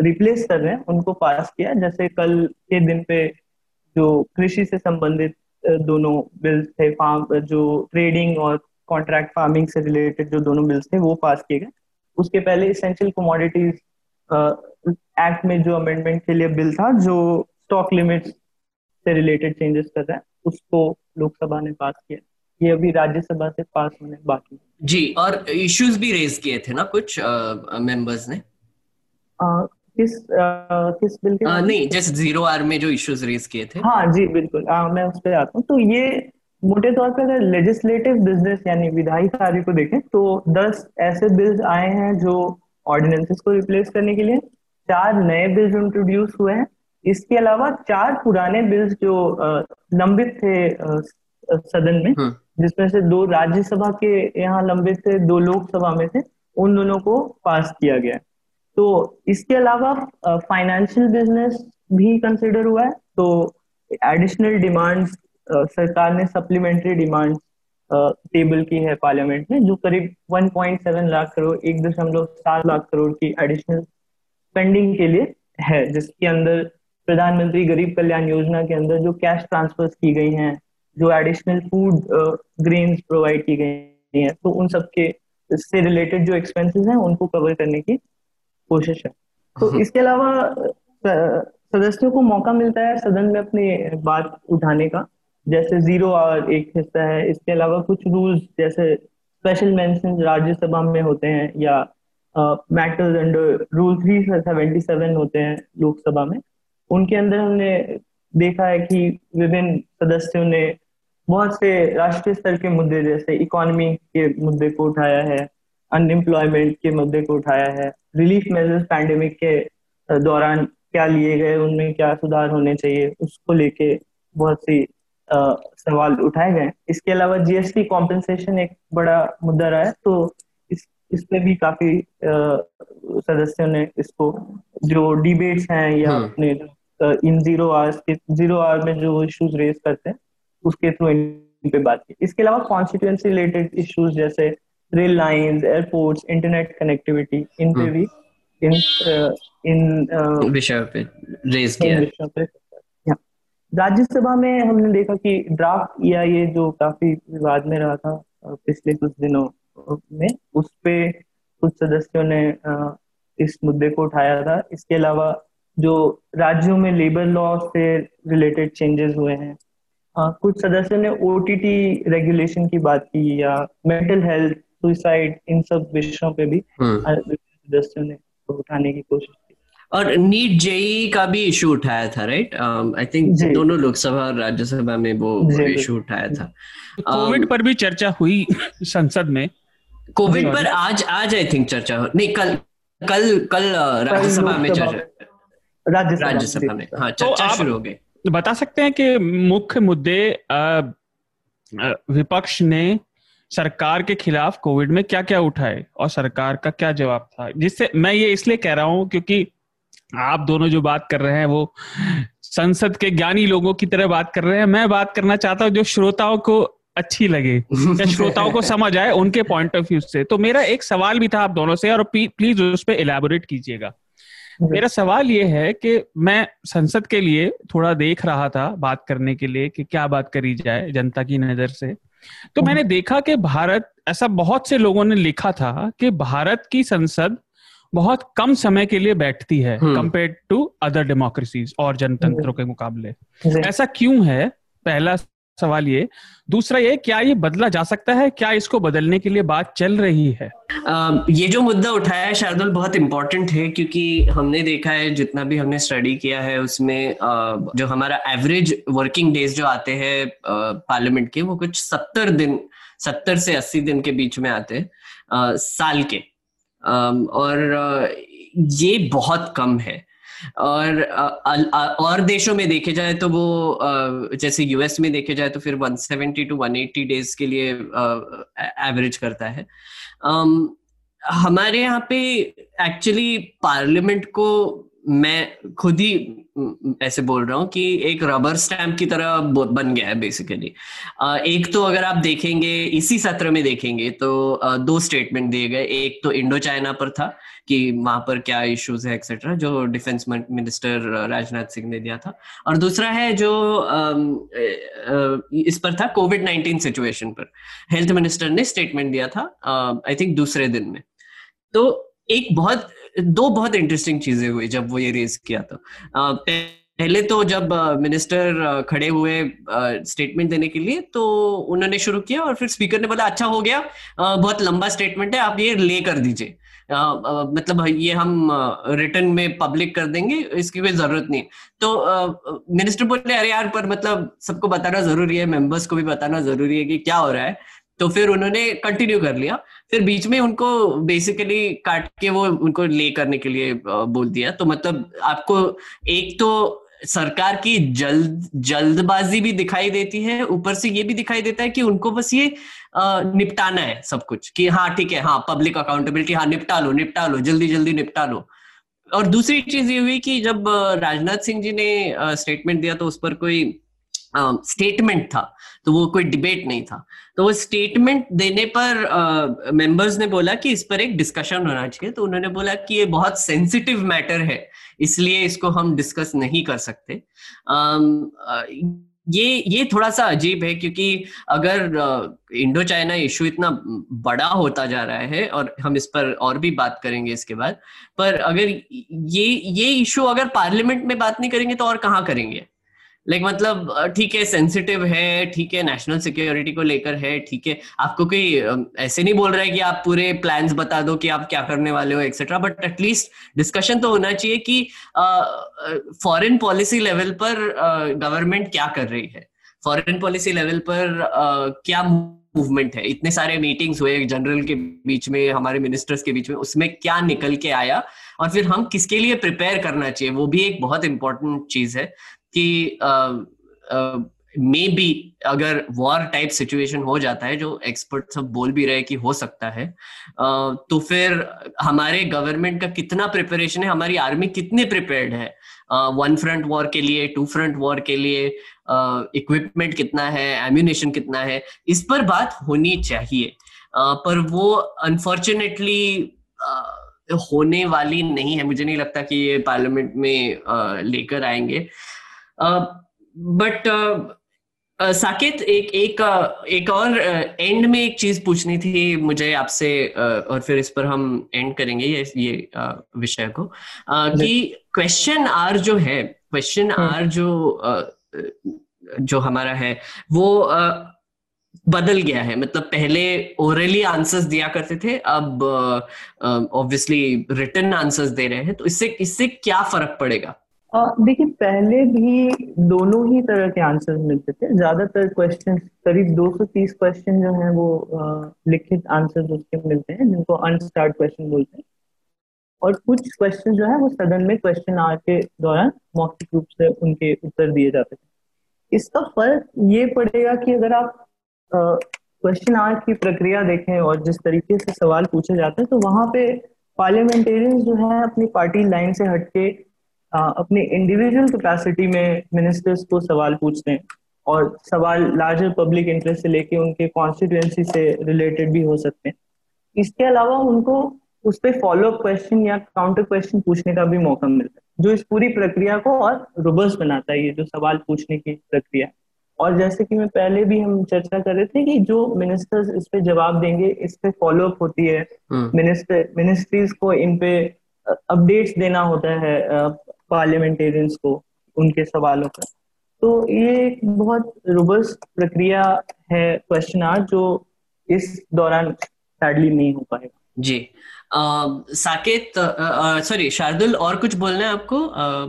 रिप्लेस कर रहे हैं उनको पास किया। जैसे कल के दिन पे जो कृषि से संबंधित दोनों बिल्स थे फार्म जो ट्रेडिंग और कॉन्ट्रैक्ट फ़ार्मिंग से रिलेटेड जो दोनों बिल्स थे वो पास किए गए। उसके पहले इसेंशियल कमोडिटीज एक्ट में जो अमेंडमेंट के लिए बिल था जो स्टॉक लिमिट से रिलेटेड चेंजेस कर रहा है उसको लोकसभा ने पास किया। ये अभी राज्यसभा से पास होने बाकी जी और इश्यूज़ भी रेज किए थे ना कुछ मेंबर्स ने? आ, किस आ, किस बिल के आ, नहीं जैसे ज़ीरो आर में जो इश्यूज़ रेज किए थे। हाँ जी बिल्कुल। आ, मैं उस पर आता हूँ। तो ये मोटे तौर पर अगर लेजिस्लेटिव बिज़नेस यानी विधायी कार्य को देखें तो दस ऐसे बिल्स आए हैं जो ऑर्डिनेंसेस को रिप्लेस करने के लिए चार नए बिल्स इंट्रोड्यूस हुए हैं इसके अलावा चार पुराने बिल्स जो लंबित थे सदन में हम्म। जिसमें से दो राज्यसभा के यहाँ लंबित थे दो लोकसभा में थे उन दोनों को पास किया गया तो इसके अलावा फाइनेंशियल बिज़नेस भी कंसिडर हुआ है तो एडिशनल डिमांड्स सरकार ने सप्लीमेंट्री डिमांड टेबल की है पार्लियामेंट में जो करीब 1.7 लाख करोड़ एक दशमलव सात लाख करोड़ की एडिशनल स्पेंडिंग के लिए है जिसके अंदर प्रधानमंत्री गरीब कल्याण योजना के अंदर जो कैश ट्रांसफ़र की गई हैं जो एडिशनल फ़ूड ग्रेन्स प्रोवाइड की गई हैं तो उन सब के से रिलेटेड जो एक्सपेंसेस हैं उनको कवर करने की कोशिश है तो हम्म। इसके अलावा सदस्यों को मौका मिलता है सदन में अपनी बात उठाने का जैसे ज़ीरो आवर एक हिस्सा है। इसके अलावा कुछ रूल्स जैसे स्पेशल मेंशन राज्यसभा में होते हैं या matters under rule three seventy seven होते हैं लोकसभा में। उनके अंदर हमने देखा है कि विभिन्न सदस्यों ने बहुत से राष्ट्रीय स्तर के मुद्दे, जैसे इकोनॉमी के मुद्दे को उठाया है अनएम्प्लॉयमेंट के मुद्दे को उठाया है रिलीफ मेजर्स पैंडेमिक के दौरान क्या लिए गए, उनमें क्या सुधार होने चाहिए, उसको लेके बहुत सी आ, सवाल उठाए गए इसके अलावा जीएसटी कॉम्पेंसेशन एक बड़ा मुद्दा रहा है तो इस इसमें भी काफ़ी सदस्यों ने इसको जो डिबेट्स हैं या हम्म। अपने इन ज़ीरो आवर्स के ज़ीरो आवर में जो इश्यूज़ रेज करते हैं उसके थ्रू इन पे बात की इसके अलावा कॉन्स्टिट्यूंसी रिलेटेड इश्यूज़ जैसे rail line airports internet connectivity इन पे हम्म। भी इन इन विषय पे रेज किया राज्यसभा में हमने देखा कि ड्राफ्ट या ये जो काफ़ी विवाद में रहा था पिछले कुछ दिनों में उस पे कुछ सदस्यों ने इस मुद्दे को उठाया था इसके अलावा जो राज्यों में लेबर लॉ से रिलेटेड चेंजेस हुए हैं आ, कुछ सदस्यों ने ओटीटी रेगुलेशन की बात की या मेंटल हेल्थ सुसाइड इन सब विषयों पे भी हम्म। सदस्यों ने उठाने की कोशिश और नीट जेई का भी इशू उठाया था राइट आई थिंक दोनों लोकसभा और राज्यसभा में वो इशू उठाया था। कोविड um, पर भी चर्चा हुई संसद में? कोविड पर आज आज आई थिंक चर्चा हो नहीं कल कल कल राज्यसभा में चर्चा राज्यसभा में। हाँ तो चर्चा शुरू हो गई। बता सकते हैं कि मुख्य मुद्दे विपक्ष ने सरकार के खिलाफ कोविड में क्या क्या उठाए और सरकार का क्या जवाब था? जिससे मैं ये इसलिए कह रहा हूँ क्योंकि आप दोनों जो बात कर रहे हैं, वो संसद के ज्ञानी लोगों की तरह बात कर रहे हैं। मैं बात करना चाहता हूँ जो श्रोताओं को अच्छी लगे, या श्रोताओं को समझ आए उनके पॉइंट ऑफ़ व्यू से। तो मेरा एक सवाल भी था आप दोनों से, और प्लीज़ उस पर इलेबोरेट कीजिएगा। मेरा सवाल ये है कि मैं संसद के लिए थोड़ा देख रहा था बात करने के लिए कि क्या बात करी जाए जनता की नज़र से। तो मैंने देखा कि भारत, ऐसा बहुत से लोगों ने लिखा था कि भारत की संसद बहुत कम समय के लिए बैठती है कंपेयर टू अदर डेमोक्रेसीज और जनतंत्रों के मुकाबले। ऐसा क्यों है? पहला सवाल ये। दूसरा ये क्या ये बदला जा सकता है? क्या इसको बदलने के लिए बात चल रही है? Uh, ये जो मुद्दा उठाया है शार्दुल बहुत इंपॉर्टेंट है क्योंकि हमने देखा है जितना भी हमने स्टडी किया है उसमें uh, जो हमारा एवरेज वर्किंग डेज़ जो आते हैं पार्लियामेंट के वो कुछ सत्तर दिन सत्तर से अस्सी दिन के बीच में आते हैं साल के। और ये बहुत कम है। और और देशों में देखे जाए तो वो जैसे यूएस में देखे जाए तो फिर 170 टू 180 डेज़ के लिए एवरेज करता है। हमारे यहाँ पे एक्चुअली पार्लियामेंट को मैं खुद ही ऐसे बोल रहा हूँ कि एक रबर स्टैम्प की तरह बन गया है बेसिकली एक तो अगर आप देखेंगे, इसी सत्र में देखेंगे तो दो स्टेटमेंट दिए गए। एक तो इंडो चाइना पर था कि वहाँ पर क्या इश्यूज़ है एक्सेट्रा जो डिफेंस मिनिस्टर राजनाथ सिंह ने दिया था। और दूसरा है जो इस पर था कोविड नाइन्टीन सिचुएशन पर। हेल्थ मिनिस्टर ने स्टेटमेंट दिया था आई थिंक दूसरे दिन में। तो एक बहुत, दो बहुत इंटरेस्टिंग चीज़ें हुई जब वो ये रेज किया था। पहले तो जब मिनिस्टर खड़े हुए स्टेटमेंट देने के लिए तो उन्होंने शुरू किया और फिर स्पीकर ने बोला अच्छा हो गया बहुत लंबा स्टेटमेंट है, आप ये ले कर दीजिए। मतलब ये हम रिटर्न में पब्लिक कर देंगे, इसकी कोई ज़रूरत नहीं। तो मिनिस्टर बोले, अरे यार, पर मतलब सबको बताना ज़रूरी है मेंबर्स को भी बताना ज़रूरी है कि क्या हो रहा है। तो फिर उन्होंने कंटिन्यू कर लिया। फिर बीच में उनको बेसिकली काट के वो उनको ले करने के लिए बोल दिया। तो मतलब आपको एक तो सरकार की जल्द, जल्दबाजी भी दिखाई देती है, ऊपर से ये भी दिखाई देता है कि उनको बस ये निपटाना है सब कुछ कि हाँ ठीक है हाँ पब्लिक अकाउंटेबिलिटी हाँ निपटा लो निपटा लो, जल्दी जल्दी निपटा लो। और दूसरी चीज़ ये हुई कि जब राजनाथ सिंह जी ने स्टेटमेंट दिया तो उस पर कोई स्टेटमेंट uh, था तो वो कोई डिबेट नहीं था। तो वो स्टेटमेंट देने पर मेंबर्स uh, ने बोला कि इस पर एक डिस्कशन होना चाहिए तो उन्होंने बोला कि ये बहुत सेंसिटिव मैटर है इसलिए इसको हम डिस्कस नहीं कर सकते। uh, ये ये थोड़ा सा अजीब है क्योंकि अगर इंडो चाइना इशू इतना बड़ा होता जा रहा है और हम इस पर और भी बात करेंगे इसके बाद पर अगर ये ये इशू अगर पार्लियामेंट में बात नहीं करेंगे तो और कहाँ करेंगे? लाइक like, मतलब ठीक है सेंसिटिव है ठीक है नेशनल सिक्योरिटी को लेकर है ठीक है। आपको कोई ऐसे नहीं बोल रहा है कि आप पूरे प्लान्स बता दो कि आप क्या करने वाले हो एक्सेट्रा बट एटलीस्ट डिस्कशन तो होना चाहिए कि फॉरेन पॉलिसी लेवल पर गवर्नमेंट uh, क्या कर रही है? फॉरेन पॉलिसी लेवल पर uh, क्या मूवमेंट है? इतने सारे मीटिंग्स हुए जनरल के बीच में हमारे मिनिस्टर्स के बीच में उसमें क्या निकल के आया? और फिर हम किसके लिए प्रिपेयर करना चाहिए? वो भी एक बहुत इंपॉर्टेंट चीज़ है। कि मे बी अगर वॉर टाइप सिचुएशन हो जाता है जो एक्सपर्ट सब बोल भी रहे कि हो सकता है uh, तो फिर हमारे गवर्नमेंट का कितना प्रिपरेशन है हमारी आर्मी कितनी प्रिपेयर्ड है? वन फ्रंट वॉर के लिए टू फ्रंट वॉर के लिए इक्विपमेंट uh, कितना है एम्यूनेशन कितना है इस पर बात होनी चाहिए। uh, पर वो अनफॉर्चुनेटली होने वाली नहीं है। मुझे नहीं लगता कि ये पार्लियामेंट में लेकर आएँगे। बट साकेत एक एक एक और एंड में एक चीज़ पूछनी थी मुझे आपसे और फिर इस पर हम एंड करेंगे ये ये विषय को। कि क्वेश्चन आर जो है क्वेश्चन आर हम्म। जो जो हमारा है वो बदल गया है। मतलब पहले ओरली आंसर्स दिया करते थे अब ऑब्वियसली रिटर्न आंसर्स दे रहे हैं। तो इससे इससे क्या फ़र्क पड़ेगा? देखिए, पहले भी दोनों ही तरह के आंसर मिलते थे। ज़्यादातर क्वेश्चन करीब 230 क्वेश्चन जो हैं, वो लिखित आंसर उसके मिलते हैं, जिनको अनस्टार्ट क्वेश्चन बोलते हैं। और कुछ क्वेश्चन जो है, वो सदन में क्वेश्चन आर के दौरान मौखिक रूप से उनके उत्तर दिए जाते थे। इसका फ़र्क ये पड़ेगा कि अगर आप क्वेश्चन आर की प्रक्रिया देखें और जिस तरीके से सवाल पूछे जाते हैं तो वहाँ पे पार्लियामेंटेरियंस जो है, अपनी पार्टी लाइन से हटके अपनी इंडिविजुअल कैपेसिटी में मिनिस्टर्स को सवाल पूछते हैं और सवाल लार्जर पब्लिक इंटरेस्ट से लेके उनके कॉन्स्टिट्यूएंसी से रिलेटेड भी हो सकते हैं इसके अलावा उनको उस पर फॉलो अप क्वेश्चन या काउंटर क्वेश्चन पूछने का भी मौका मिलता है जो इस पूरी प्रक्रिया को और रोबस्ट बनाता है ये जो सवाल पूछने की प्रक्रिया और जैसे कि मैं पहले भी हम चर्चा कर रहे थे कि जो मिनिस्टर्स इस पे जवाब देंगे इस पे फॉलो अप होती है मिनिस्टर हम्म। मिनिस्ट्रीज को इन पे अपडेट्स देना होता है पार्लियामेंटेरियंस को उनके सवालों पर। तो ये एक बहुत रोबस्ट प्रक्रिया है क्वेश्चन आर जो इस दौरान सैडली नहीं हो पाएगा। जी। आ, साकेत सॉरी शार्दुल और कुछ बोलना है आपको? आ,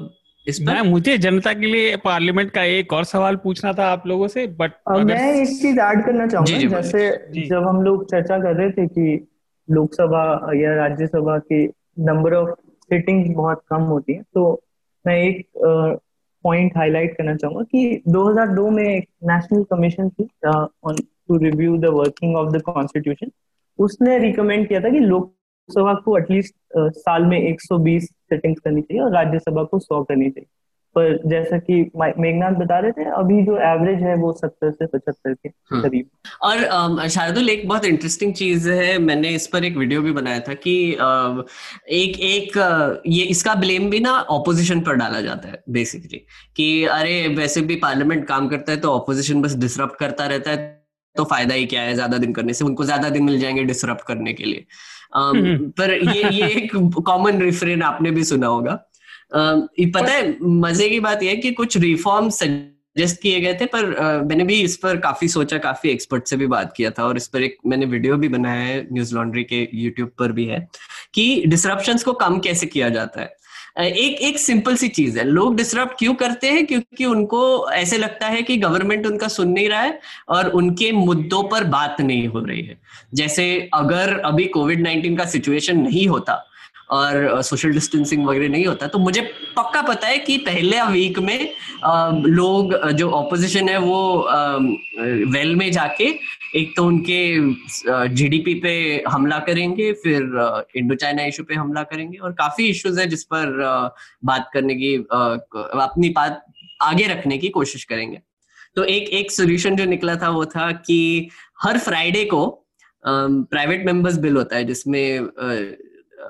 इस पर? मुझे जनता के लिए पार्लियामेंट का एक और सवाल पूछना था आप लोगों से बट अगर... मैं एक चीज़ ऐड करना चाहूँगा। जैसे जब हम लोग चर्चा कर रहे थे कि लोकसभा या राज्यसभा के नंबर ऑफ़ सिटिंग बहुत कम होती है। तो मैं एक पॉइंट uh, हाईलाइट करना चाहूँगा कि 2002 में एक नेशनल कमीशन थी on to review the working of the constitution उसने रिकमेंड किया था कि लोकसभा को एटलीस्ट uh, साल में 120 सेटिंग्स करनी चाहिए और राज्यसभा को 100 करनी चाहिए। पर जैसा कि मेघनाथ बता रहे थे अभी जो एवरेज है वो सत्तर से पचहत्तर के हम्म। करीब और शारदुल एक बहुत इंटरेस्टिंग चीज़ है मैंने इस पर एक वीडियो भी बनाया था कि एक एक ये इसका ब्लेम भी ना ऑपोजिशन पर डाला जाता है बेसिकली कि अरे वैसे भी पार्लियामेंट काम करता है तो ऑपोजिशन बस डिसरप्ट करता रहता है तो फ़ायदा ही क्या है ज़्यादा दिन करने से उनको ज़्यादा दिन मिल जाएँगे डिसरप्ट करने के लिए हम्म। पर ये ये एक कॉमन रिफरेन आपने भी सुना होगा पता है, मज़े की बात यह है कि कुछ रिफॉर्म सजेस्ट किए गए थे, पर मैंने भी इस पर काफ़ी सोचा, काफ़ी एक्सपर्ट से भी बात किया था, और इस पर एक मैंने वीडियो भी बनाया है न्यूज़ लॉन्ड्री के यूट्यूब पर भी है, कि डिसरप्शन को कम कैसे किया जाता है। एक एक सिंपल सी चीज़ है, लोग डिसरप्ट क्यों करते हैं? क्योंकि उनको ऐसे लगता है कि गवर्नमेंट उनका सुन नहीं रहा है, और उनके मुद्दों पर बात नहीं हो रही है। जैसे अगर अभी कोविड नाइन्टीन का सिचुएशन नहीं होता और सोशल डिस्टेंसिंग वगैरह नहीं होता। तो मुझे पक्का पता है कि पहले वीक में लोग जो ऑपोजिशन है वो वेल में जाके एक तो उनके जीडीपी पे हमला करेंगे, फिर इंडो चाइना इशू पे हमला करेंगे और काफ़ी इश्यूज़ है जिस पर बात करने की अपनी बात आगे रखने की कोशिश करेंगे। तो एक एक सोल्यूशन जो निकला था वो था कि हर फ्राइडे को प्राइवेट मेंबर्स बिल होता है, जिसमें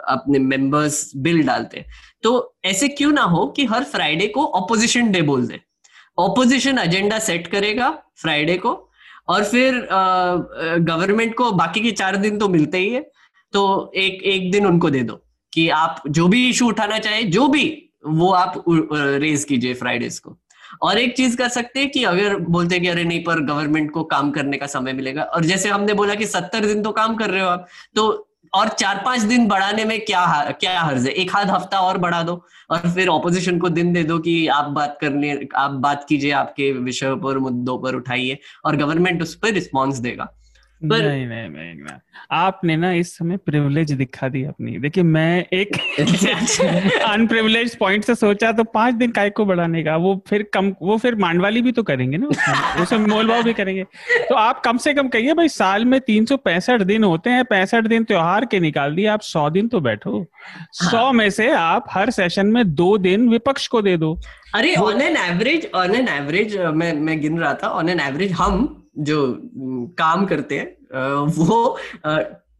अपने मेंबर्स बिल डालते हैं। तो ऐसे क्यों ना हो कि हर फ्राइडे को ऑपोजिशन डे बोल दे। ऑपोजिशन एजेंडा सेट करेगा फ्राइडे को और फिर गवर्नमेंट को बाकी के चार दिन तो मिलते ही है। तो एक एक दिन उनको दे दो कि आप जो भी इशू उठाना चाहे, जो भी, वो आप रेज कीजिए फ्राइडेज को। और एक चीज़ कर सकते हैं कि अगर बोलते हैं कि अरे नहीं, पर गवर्नमेंट को काम करने का समय मिलेगा। और जैसे हमने बोला कि सत्तर दिन तो काम कर रहे हो आप तो और चार पाँच दिन बढ़ाने में क्या क्या हर्ज है? एक आध हफ़्ता और बढ़ा दो और फिर ऑपोजिशन को दिन दे दो कि आप बात कर ले आप बात कीजिए, आपके विषयों पर, मुद्दों पर उठाइए और गवर्नमेंट उस पर रिस्पॉन्स देगा। पर नहीं नहीं नहीं ना आपने ना इस समय प्रिविलेज दिखा दी अपनी। देखिए मैं एक अनप्रिविलेज पॉइंट से सोचा तो पाँच दिन काय को बढ़ाने का वो फिर कम वो फिर मांडवाली भी तो करेंगे ना उसमें मोल भाव भी करेंगे। तो आप कम से कम कहिए भाई साल में तीन सौ पैंसठ दिन होते हैं पैंसठ दिन त्योहार के निकाल दिए आप सौ दिन तो बैठो। हाँ। सौ में से आप हर सेशन में दो दिन विपक्ष को दे दो। अरे on an average on an average मैं मैं गिन रहा था ऑन एन एवरेज हम जो काम करते हैं वो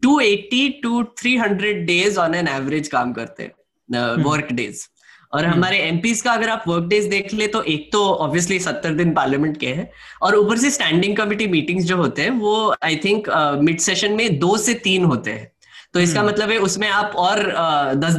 two eighty to three hundred days on an average काम करते हैं वर्क डेज़ और हम्म। हमारे एमपीज का अगर आप वर्क डेज़ देख ले तो एक तो ऑब्वियसली सत्तर दिन पार्लियामेंट के हैं और ऊपर से स्टैंडिंग कमिटी मीटिंग्स जो होते हैं वो आई थिंक मिड सेशन में दो से तीन होते हैं तो इसका हम्म। मतलब है उसमें आप और uh, दस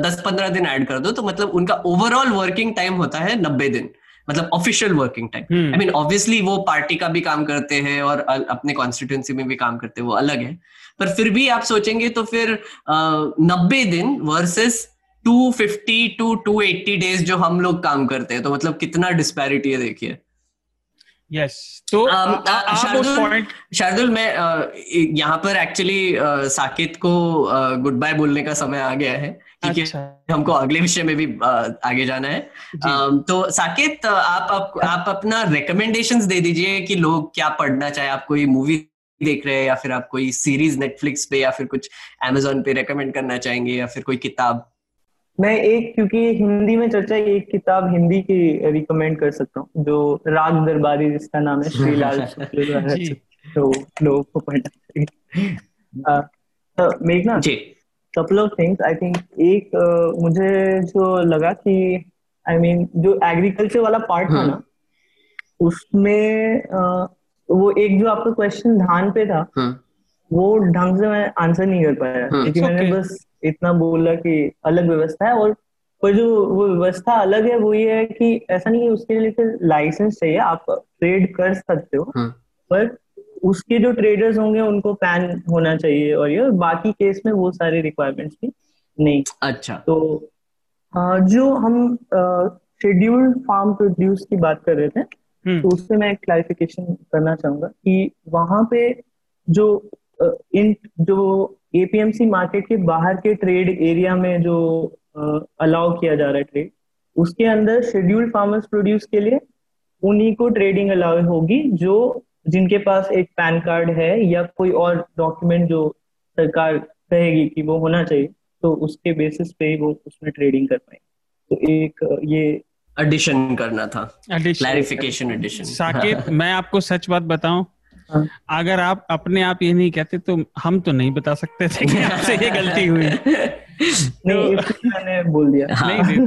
दस पंद्रह दिन ऐड कर दो तो मतलब उनका ओवरऑल वर्किंग टाइम होता है नब्बे दिन मतलब official working time I mean obviously वो पार्टी का भी काम करते हैं और अपने कॉन्स्टिट्यूंसी में भी काम करते हैं वो अलग है। पर फिर भी आप सोचेंगे तो फिर नब्बे दिन वर्सेस 250 टू 280 डेज़ जो हम लोग काम करते हैं तो मतलब कितना डिस्पैरिटी है देखिए। यस तो शार्दुल मैं यहाँ पर एक्चुअली साकित को गुड बाय बोलने का समय आ गया है। क्योंकि अच्छा। हमको अगले विषय में भी आगे जाना है। तो साकेत आप आप, आप अपना रिकमेंडेशंस दे दीजिए कि लोग क्या पढ़ना चाहे। आप कोई मूवी देख रहे हैं या फिर आप कोई सीरीज़ नेटफ्लिक्स पे या फिर कुछ अमेजोन पे रेकमेंड करना चाहेंगे या फिर कोई किताब? मैं एक क्योंकि हिंदी में चर्चा एक किताब हिंदी की रिकमेंड कर सकता हूँ जो राग दरबारी जिसका नाम है श्रीलाल तो लोगों को पढ़ना चाहिए। तो मेघना ji. Couple of things I think एक uh, मुझे जो लगा कि आई I मीन mean, जो एग्रीकल्चर वाला पार्ट था हम्म। ना उसमें uh, वो एक जो आपका क्वेश्चन धान पे था हम्म। वो ढंग से मैं आंसर नहीं कर पाया हम्म। क्योंकि मैंने बस इतना बोला कि अलग व्यवस्था है और पर जो वो व्यवस्था अलग है वो ये है कि ऐसा नहीं है उसके लिए फिर लाइसेंस चाहिए आप ट्रेड कर सकते हो पर उसके जो ट्रेडर्स होंगे उनको पैन होना चाहिए और ये बाकी केस में वो सारे रिक्वायरमेंट्स भी नहीं अच्छा तो जो हम शेड्यूल्ड फार्म प्रोड्यूस की बात कर रहे थे हम्म। तो उससे मैं एक क्लैरिफिकेशन करना चाहूँगा कि वहाँ पे जो इन जो एपीएमसी मार्केट के बाहर के ट्रेड एरिया में जो अलाउ किया जा रहा है ट्रेड उसके अंदर शेड्यूल्ड फार्मर्स प्रोड्यूस के लिए उन्हीं को ट्रेडिंग अलाउ होगी जो जिनके पास एक पैन कार्ड है या कोई और डॉक्यूमेंट जो सरकार कहेगी कि वो होना चाहिए तो उसके बेसिस पे ही वो उसमें ट्रेडिंग कर पाएँगे। तो एक ये एडिशन करना था। क्लैरिफिकेशन एडिशन साकिब मैं आपको सच बात बताऊँ हाँ। अगर आप अपने आप ये नहीं कहते तो हम तो नहीं बता सकते थे कि आपसे ये गलती हुई। नहीं मैंने बोल दिया। हाँ। नहीं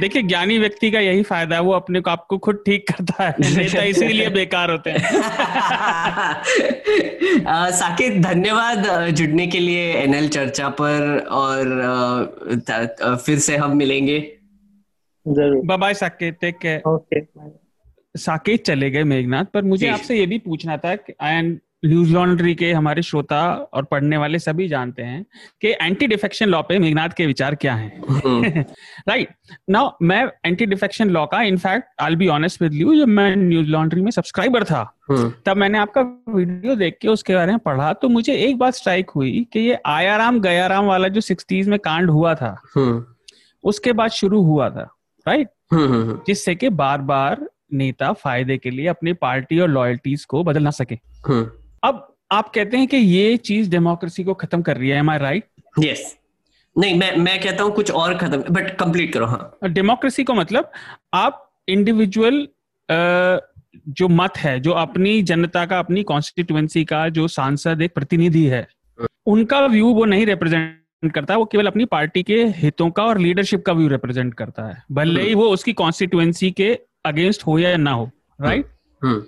देखिए ज्ञानी व्यक्ति का यही फ़ायदा है वो अपने को आपको खुद ठीक करता है। नेता इसीलिए बेकार होते हैं। साकिब धन्यवाद जुड़ने के लिए एनएल चर्चा पर और फिर से हम मिलेंगे। ज़रूर। Bye Saket take care okay Saket चले गए मेघनाथ पर मुझे आपसे ये भी पूछना था एंड न्यूज़ लॉन्ड्री के हमारे श्रोता और पढ़ने वाले सभी जानते हैं कि एंटी डिफेक्शन लॉ पे मेघनाथ के विचार क्या हैं राइट नाउ मैं एंटी डिफेक्शन लॉ का in fact I be honest with you जब मैं न्यूज़ लॉन्ड्री में सब्सक्राइबर था हम्म। तब मैंने आपका वीडियो देख के उसके बारे में पढ़ा तो मुझे एक बात स्ट्राइक हुई कि ये आयाराम गयाराम वाला जो सिक्सटीज में कांड हुआ था हम्म। उसके बाद शुरू हुआ था राइट हम्म, जिससे कि बार बार नेता फ़ायदे के लिए अपनी पार्टी और लॉयल्टीज को बदल ना सके हम्म। अब आप कहते हैं कि ये चीज़ डेमोक्रेसी को खत्म कर रही है एम आई राइट यस नहीं मैं मैं कहता हूँ कुछ और खत्म बट कंप्लीट करो हाँ। डेमोक्रेसी को मतलब आप इंडिविजुअल जो मत है जो अपनी जनता का अपनी कॉन्स्टिट्युएंसी का जो सांसद एक प्रतिनिधि है उनका व्यू वो नहीं रिप्रेजेंट करता वो केवल अपनी पार्टी के हितों का और लीडरशिप का व्यू रिप्रेजेंट करता है। भले ही वो उसकी कॉन्स्टिट्युएंसी के अगेंस्ट हो या ना हो राइट हम्म।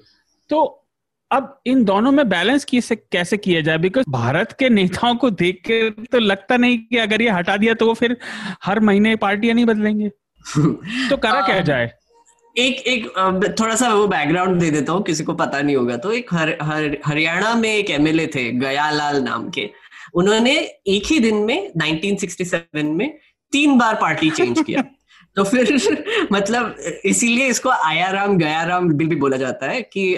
तो अब इन दोनों में बैलेंस कैसे कैसे किया जाए? बिकॉज़ भारत के नेताओं को देख के तो लगता नहीं कि अगर ये हटा दिया तो वो फिर हर महीने पार्टियाँ नहीं बदलेंगे। तो करा क्या जाए? एक एक थोड़ा सा वो बैकग्राउंड दे देता हूँ किसी को पता नहीं होगा तो। एक हर, हर, हरियाणा में एक एमएलए थे गयालाल नाम के। उन्होंने एक ही दिन में 1967 में तीन बार पार्टी चेंज किया। तो फिर मतलब इसीलिए इसको आया आयाराम गयाराम बिल भी बोला जाता है कि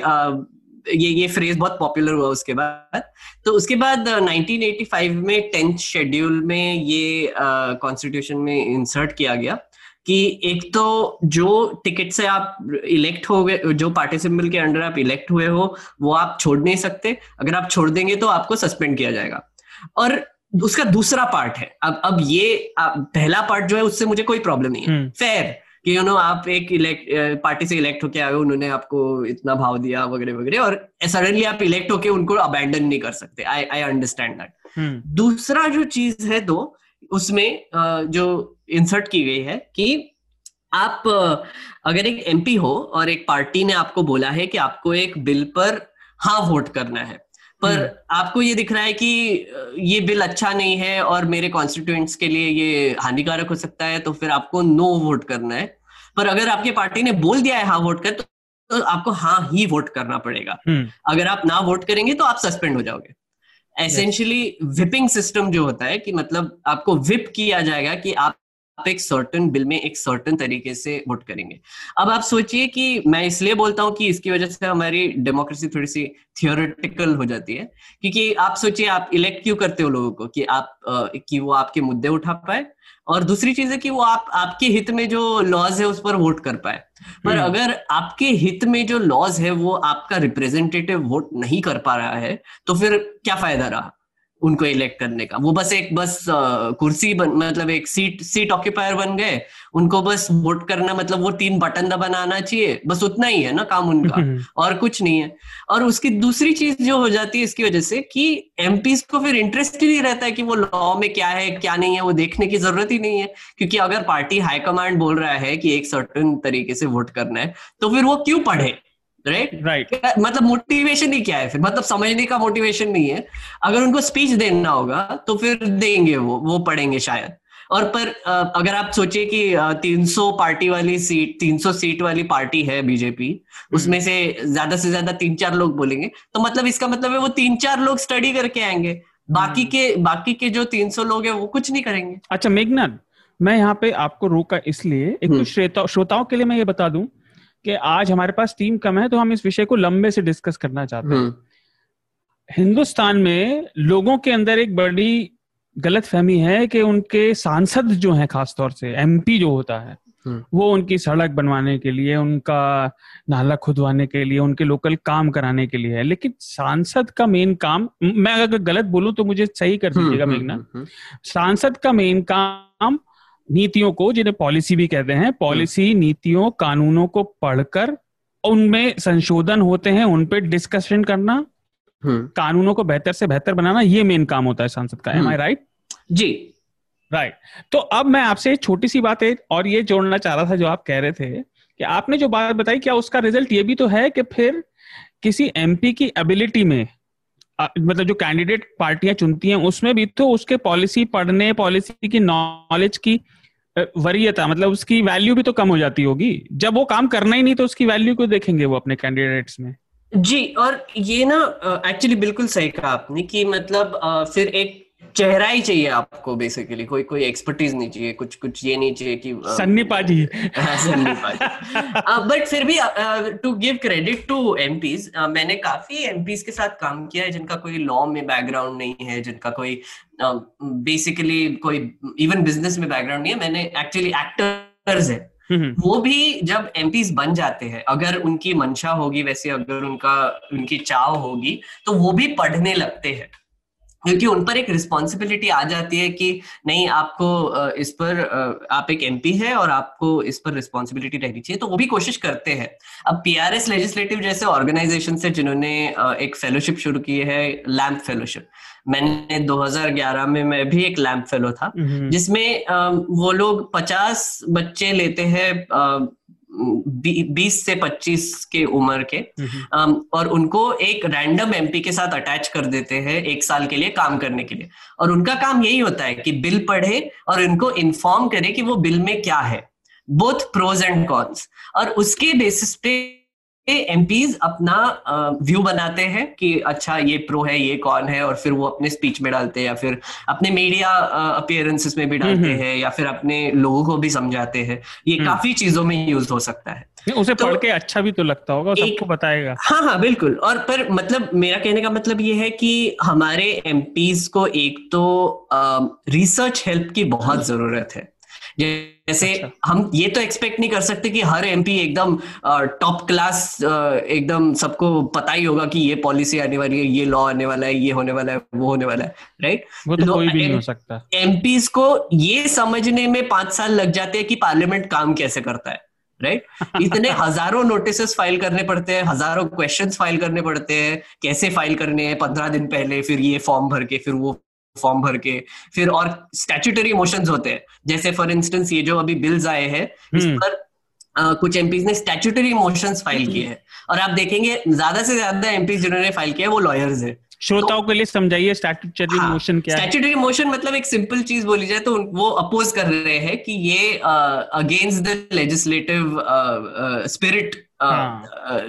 ये ये फ्रेज बहुत पॉपुलर हुआ उसके बाद। तो उसके बाद 1985 में टेंथ शेड्यूल में ये कॉन्स्टिट्यूशन uh, में इंसर्ट किया गया कि एक तो जो टिकट से आप इलेक्ट हो गए जो पार्टी सिंबल के अंडर आप इलेक्ट हुए हो वो आप छोड़ नहीं सकते। अगर आप छोड़ देंगे तो आपको सस्पेंड किया जाएगा। और उसका दूसरा पार्ट है। अब अब ये पहला पार्ट जो है उससे मुझे कोई प्रॉब्लम नहीं है। फेयर हम्म। कि यू नो आप एक इलेक्ट पार्टी से इलेक्ट होके आए उन्होंने आपको इतना भाव दिया वगैरह वगैरह और सडनली आप इलेक्ट होके उनको अबैंडन नहीं कर सकते। आई आई अंडरस्टैंड दैट दूसरा जो चीज़ है तो उसमें जो इंसर्ट की गई है कि आप अगर एक एमपी हो और एक पार्टी ने आपको बोला है कि आपको एक बिल पर हाँ वोट करना है पर हम्म। आपको ये दिख रहा है कि ये बिल अच्छा नहीं है और मेरे कॉन्स्टिट्यूएंट्स के लिए ये हानिकारक हो सकता है तो फिर आपको नो वोट करना है। पर अगर आपकी पार्टी ने बोल दिया है हाँ वोट कर तो, तो आपको हाँ ही वोट करना पड़ेगा। हम्म। अगर आप ना वोट करेंगे तो आप सस्पेंड हो जाओगे। एसेंशियली विपिंग सिस्टम जो होता है कि मतलब आपको विप किया जाएगा कि आप आप एक सर्टन बिल में एक सर्टन तरीके से वोट करेंगे। अब आप सोचिए कि मैं इसलिए बोलता हूँ कि इसकी वजह से हमारी डेमोक्रेसी थोड़ी सी थियोरिटिकल हो जाती है। क्योंकि आप सोचिए आप इलेक्ट क्यों करते हो लोगों को कि आप कि वो आपके मुद्दे उठा पाए? और दूसरी चीज़ है कि वो आप आपके हित में जो लॉज है उस पर वोट कर पाए पर हम्म। अगर आपके हित में जो लॉज है वो आपका रिप्रेजेंटेटिव वोट नहीं कर पा रहा है तो फिर क्या फ़ायदा रहा उनको इलेक्ट करने का। वो बस एक बस कुर्सी बन मतलब एक सीट सीट ऑक्यूपायर बन गए। उनको बस वोट करना मतलब वो तीन बटन दबाना आना चाहिए। बस उतना ही है ना काम उनका। और कुछ नहीं है। और उसकी दूसरी चीज़ जो हो जाती है इसकी वजह से कि एमपीज को फिर इंटरेस्ट ही नहीं रहता है कि वो लॉ में क्या है क्या नहीं है वो देखने की ज़रूरत ही नहीं है। क्योंकि अगर पार्टी हाईकमांड बोल रहा है कि एक सर्टन तरीके से वोट करना है तो फिर वो क्यों पढ़े? राइट राइट मतलब मोटिवेशन ही क्या है फिर? मतलब समझने का मोटिवेशन नहीं है। अगर उनको स्पीच देना होगा तो फिर देंगे वो वो पढ़ेंगे शायद। और पर अगर आप सोचिए कि 300 पार्टी वाली सीट 300 सीट वाली पार्टी है बीजेपी हम्म। उसमें से ज़्यादा से ज़्यादा तीन चार लोग बोलेंगे। तो मतलब इसका मतलब है वो तीन चार लोग स्टडी करके आएँगे। बाकी हम्म। के बाकी के जो 300 लोग हैं वो कुछ नहीं करेंगे। अच्छा मेघनाथ मैं यहाँ पे आपको रोका इसलिए एक तो हम्म। श्रोताओं के लिए मैं ये बता दूँ कि आज हमारे पास टीम कम है तो हम इस विषय को लंबे से डिस्कस करना चाहते हैं हम्म। हिंदुस्तान में लोगों के अंदर एक बड़ी गलत फहमी है कि उनके सांसद जो हैं खासतौर से एमपी जो होता है हम्म। वो उनकी सड़क बनवाने के लिए उनका नाला खुदवाने के लिए उनके लोकल काम कराने के लिए है लेकिन सांसद का मेन काम मैं अगर गलत बोलूँ तो मुझे सही कर हम्म, दीजिएगा मेघना सांसद का मेन काम नीतियों को जिन्हें पॉलिसी भी कहते हैं पॉलिसी हम्म। नीतियों कानूनों को पढ़कर उनमें संशोधन होते हैं उन पर डिस्कशन करना हम्म। कानूनों को बेहतर से बेहतर बनाना ये मेन काम होता है सांसद का एम आई राइट जी राइट right. तो अब मैं आपसे छोटी सी बात है और ये जोड़ना चाह रहा था जो आप कह रहे थे कि आपने जो बात बताई क्या उसका रिज़ल्ट ये भी तो है कि फिर किसी एमपी की एबिलिटी में मतलब जो कैंडिडेट पार्टियाँ चुनती हैं उसमें भी तो उसके पॉलिसी पढ़ने पॉलिसी की नॉलेज की वरीयता मतलब उसकी वैल्यू भी तो कम हो जाती होगी। जब वो काम करना ही नहीं तो उसकी वैल्यू को देखेंगे वो अपने कैंडिडेट्स में। जी, और ये ना एक्चुअली बिल्कुल सही कहा आपने कि मतलब फिर एक चेहरा ही चाहिए आपको बेसिकली कोई कोई एक्सपर्टीज नहीं चाहिए कुछ कुछ ये नहीं चाहिए कि सन्नी पाजी। सन्नी पाजी। बट फिर भी to give credit to MPs मैंने काफ़ी एमपीज के साथ काम किया है जिनका कोई लॉ में बैकग्राउंड नहीं है जिनका कोई बेसिकली uh, कोई इवन बिज़नेस में बैकग्राउंड नहीं है। मैंने एक्चुअली एक्टर्स है। वो भी जब एमपीज बन जाते हैं अगर उनकी मंशा होगी वैसे अगर उनका उनकी चाव होगी तो वो भी पढ़ने लगते हैं। क्योंकि उन पर एक रिस्पॉन्सिबिलिटी आ जाती है कि नहीं आपको इस पर आप एक एमपी है और आपको इस पर रिस्पॉन्सिबिलिटी रहनी चाहिए तो वो भी कोशिश करते हैं। अब पीआरएस लेजिस्लेटिव जैसे ऑर्गेनाइजेशन से जिन्होंने एक फेलोशिप शुरू की है लैम्प फेलोशिप मैंने 2011 में मैं भी एक लैम्प फेलो था जिसमें वो लोग 50 बच्चे लेते हैं बीस से पच्चीस के उम्र के और उनको एक रैंडम एमपी के साथ अटैच कर देते हैं एक साल के लिए काम करने के लिए। और उनका काम यही होता है कि बिल पढ़े और इनको इन्फॉर्म करे कि वो बिल में क्या है। बोथ प्रोज एंड कॉन्स और उसके बेसिस पे एमपीज अपना व्यू बनाते हैं कि अच्छा ये प्रो है ये कौन है और फिर वो अपने स्पीच में डालते हैं या फिर अपने मीडिया अपियरेंसेस में भी डालते हैं या फिर अपने लोगों को भी समझाते हैं। ये हम्म। काफ़ी चीज़ों में यूज़ हो सकता है। उसे तो, पढ़ के अच्छा भी तो लगता होगा सबको बताएगा। हाँ हाँ बिल्कुल। और पर मतलब मेरा कहने का मतलब ये है कि हमारे एमपीज को एक तो रिसर्च हेल्प की बहुत ज़रूरत है। जैसे अच्छा। हम ये तो एक्सपेक्ट नहीं कर सकते कि हर एमपी एकदम टॉप क्लास एकदम सबको पता ही होगा कि ये पॉलिसी आने वाली है ये लॉ आने वाला है ये होने वाला है वो होने वाला है राइट वो तो कोई भी नहीं हो सकता एमपीज को ये समझने में पाँच साल लग जाते हैं कि पार्लियामेंट काम कैसे करता है राइट right? इतने हज़ारों नोटिस फ़ाइल करने पड़ते हैं हज़ारों क्वेश्चंस फ़ाइल करने पड़ते हैं कैसे फ़ाइल करने हैं पंद्रह दिन पहले फिर ये फॉर्म भर के फिर वो फॉर्म भर के। फिर और स्टैच्यूटरी मोशन होते हैं। जैसे फॉर इंस्टेंस ये जो अभी बिल्स आए हैं इस हम्म। पर Uh, कुछ एमपीज ने स्टैच्यूटरी मोशंस फ़ाइल किए हैं। और आप देखेंगे ज़्यादा से ज़्यादा एमपीज जिन्होंने फ़ाइल किया है वो लॉयर्स है। श्रोताओं तो, के लिए समझाइए स्टैट्यूटरी हाँ, मोशन क्या स्टैट्यूटरी मोशन मतलब एक सिंपल चीज़ बोली जाए तो वो अपोज कर रहे हैं कि ये against the legislative spirit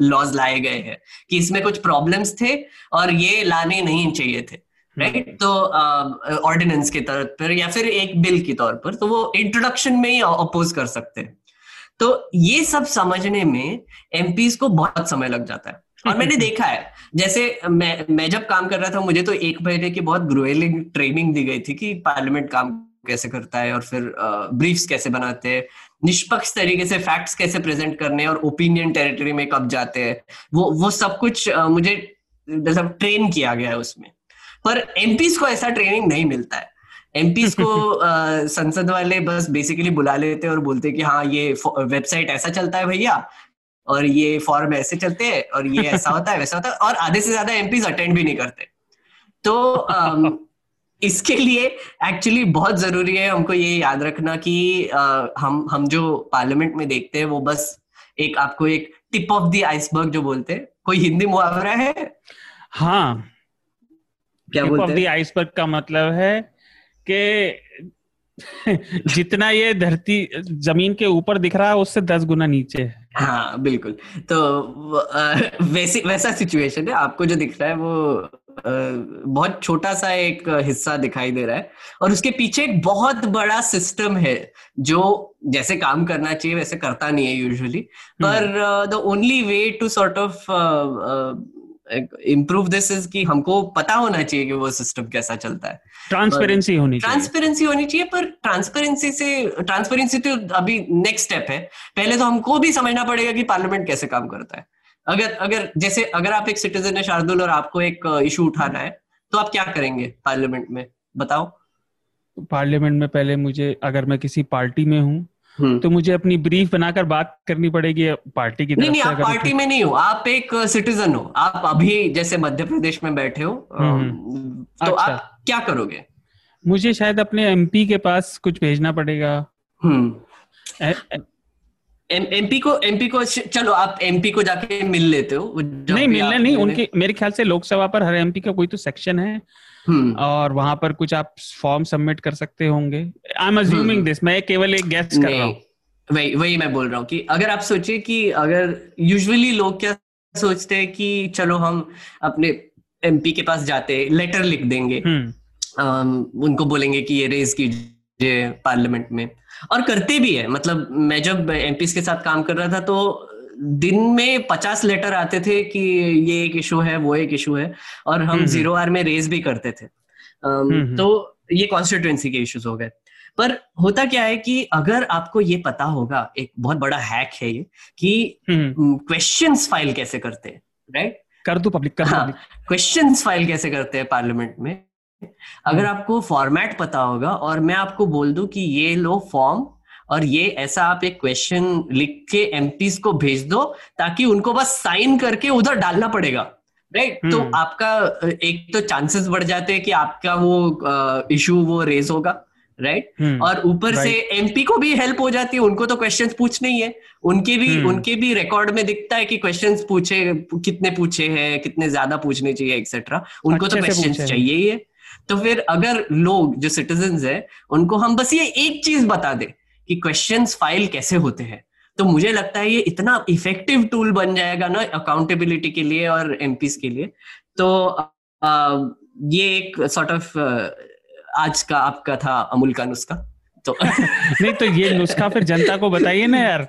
laws लाए गए हैं। कि इसमें कुछ प्रॉब्लम्स थे और ये लाने नहीं चाहिए थे। राइट हम्म। तो ऑर्डिनेंस uh, के तौर पर या फिर एक बिल के तौर पर तो वो इंट्रोडक्शन में ही अपोज कर सकते हैं। तो ये सब समझने में एमपीज को बहुत समय लग जाता है। और मैंने देखा है जैसे मैं मैं जब काम कर रहा था मुझे तो एक महीने की बहुत ग्रोएलिंग ट्रेनिंग दी गई थी कि पार्लियामेंट काम कैसे करता है और फिर ब्रीफ्स कैसे बनाते हैं निष्पक्ष तरीके से फैक्ट्स कैसे प्रेजेंट करने और ओपिनियन टेरिटरी में कब जाते हैं। वो वो सब कुछ मुझे मतलब ट्रेन किया गया है उसमें। पर एमपीज को ऐसा ट्रेनिंग नहीं मिलता है। एमपीज को संसद वाले बस बेसिकली बुला लेते हैं और बोलते कि हाँ ये वेबसाइट ऐसा चलता है भैया और ये फॉर्म ऐसे चलते हैं और ये ऐसा होता है वैसा होता है और आधे से ज़्यादा एमपीज अटेंड भी नहीं करते। तो इसके लिए एक्चुअली बहुत ज़रूरी है हमको ये याद रखना कि हम हम जो पार्लियामेंट में देखते हैं वो बस एक आपको एक टिप ऑफ़ द आइसबर्ग जो बोलते हैं। कोई हिंदी मुहावरा है? हाँ क्या बोलते हैं? आइसबर्ग का मतलब है कि जितना ये धरती ज़मीन के ऊपर दिख रहा है उससे दस गुना नीचे है। हाँ बिल्कुल। तो वैसी वैसा सिचुएशन है। आपको जो दिख रहा है वो बहुत छोटा सा एक हिस्सा दिखाई दे रहा है। और उसके पीछे एक बहुत बड़ा सिस्टम है जो जैसे काम करना चाहिए वैसे करता नहीं है यूजुअली पर the only way to sort of improve this is कि हमको पता होना चाहिए कि वो सिस्टम कैसा चलता है। ट्रांसपेरेंसी होनी चाहिए। ट्रांसपेरेंसी होनी चाहिए पर ट्रांसपेरेंसी से ट्रांसपेरेंसी तो अभी नेक्स्ट स्टेप है। पहले तो हमको भी समझना पड़ेगा कि पार्लियामेंट कैसे काम करता है। अगर अगर जैसे अगर आप एक सिटीजन है शार्दुल और आपको एक इशू उठाना है तो आप क्या करेंगे पार्लियामेंट में? बताओ। पार्लियामेंट में पहले मुझे अगर मैं किसी पार्टी में हूँ। तो मुझे अपनी ब्रीफ बनाकर बात करनी पड़ेगी पार्टी की नहीं नहीं आप पार्टी में नहीं हो आप एक सिटीजन हो। आप अभी जैसे मध्य प्रदेश में बैठे हो हम्म। तो अच्छा। आप क्या करोगे? मुझे शायद अपने एमपी के पास कुछ भेजना पड़ेगा। हम्म। एमपी को एमपी को चलो आप एमपी को जाके मिल लेते हो। नहीं मिलने नहीं उनके मेरे ख्याल से लोकसभा पर हर एमपी का कोई तो सेक्शन है। हम्म। और वहाँ पर कुछ आप फॉर्म सबमिट कर सकते होंगे। आई एम अज्यूमिंग दिस मैं केवल एक गेस्ट कर रहा हूँ। वही वही मैं बोल रहा हूँ कि अगर आप सोचिए कि अगर यूजुअली लोग क्या सोचते हैं कि चलो हम अपने एमपी के पास जाते लेटर लिख देंगे। हम्म। उनको बोलेंगे कि ये रेज कीजिए पार्लियामेंट में। और करते भी है मतलब मैं जब एमपी के साथ काम कर रहा था तो दिन में पचास लेटर आते थे कि ये एक इशू है वो एक इशू है और हम ज़ीरो हम्म, आर हम्म। में रेज भी करते थे। हम्म, तो ये कॉन्स्टिट्युएंसी के इश्यूज़ हो गए। पर होता क्या है कि अगर आपको ये पता होगा एक बहुत बड़ा हैक है ये कि क्वेश्चंस फ़ाइल कैसे करते हैं राइट कर दो पब्लिक कर हाँ क्वेश्चंस फ़ाइल कैसे करते हैं पार्लियामेंट में? अगर आपको फॉर्मेट पता होगा और मैं आपको बोल दूँ कि ये लो फॉर्म और ये ऐसा आप एक क्वेश्चन लिख के एमपीज को भेज दो ताकि उनको बस साइन करके उधर डालना पड़ेगा। Right right? तो आपका एक तो चांसेस बढ़ जाते हैं कि आपका वो इशू वो रेज होगा। Right right? और ऊपर right. से एमपी को भी हेल्प हो जाती है उनको तो क्वेश्चंस पूछने ही है। उनके भी hmm. उनके भी रिकॉर्ड में दिखता है कि क्वेश्चंस पूछे कितने पूछे हैं कितने ज़्यादा पूछने चाहिए एक्सेट्रा उनको तो क्वेश्चंस चाहिए ही है। तो फिर अगर लोग जो सिटीजन है उनको हम बस ये एक चीज़ बता दे। कि क्वेश्चंस फ़ाइल कैसे होते हैं? तो मुझे लगता है ये इतना इफ़ेक्टिव टूल बन जाएगा ना अकाउंटेबिलिटी के लिए और एमपीस के लिए। तो आ, ये एक सॉर्ट ऑफ़ आज का आपका था अमूल का नुस्खा। तो नहीं तो ये नुस्खा फिर जनता को बताइए ना यार।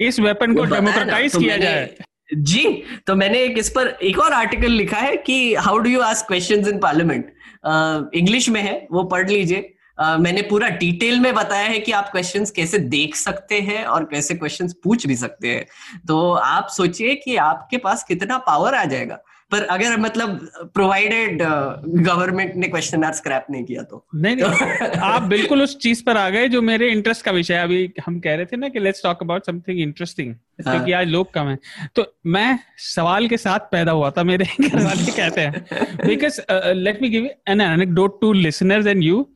इस वेपन को डेमोक्रेटाइज तो किया जाए। जी तो मैंने एक इस पर एक और आर्टिकल लिखा है कि how do you ask questions in parliament English में है वो पढ़ लीजिए। Uh, मैंने पूरा डिटेल में बताया है कि आप क्वेश्चंस कैसे देख सकते हैं और कैसे क्वेश्चंस पूछ भी सकते हैं। तो आप सोचिए कि आपके पास कितना पावर आ जाएगा। पर अगर मतलब प्रोवाइडेड गवर्नमेंट ने क्वेश्चन आर स्क्रैप नहीं किया तो। नहीं नहीं आप बिल्कुल उस चीज़ पर आ गए जो मेरे इंटरेस्ट का विषय अभी हम कह रहे थे ना कि let's talk about something interesting क्योंकि आज लोग कम है। तो मैं सवाल के साथ पैदा हुआ था मेरे घर वाले कहते हैं। Because let me give an anecdote to listeners and you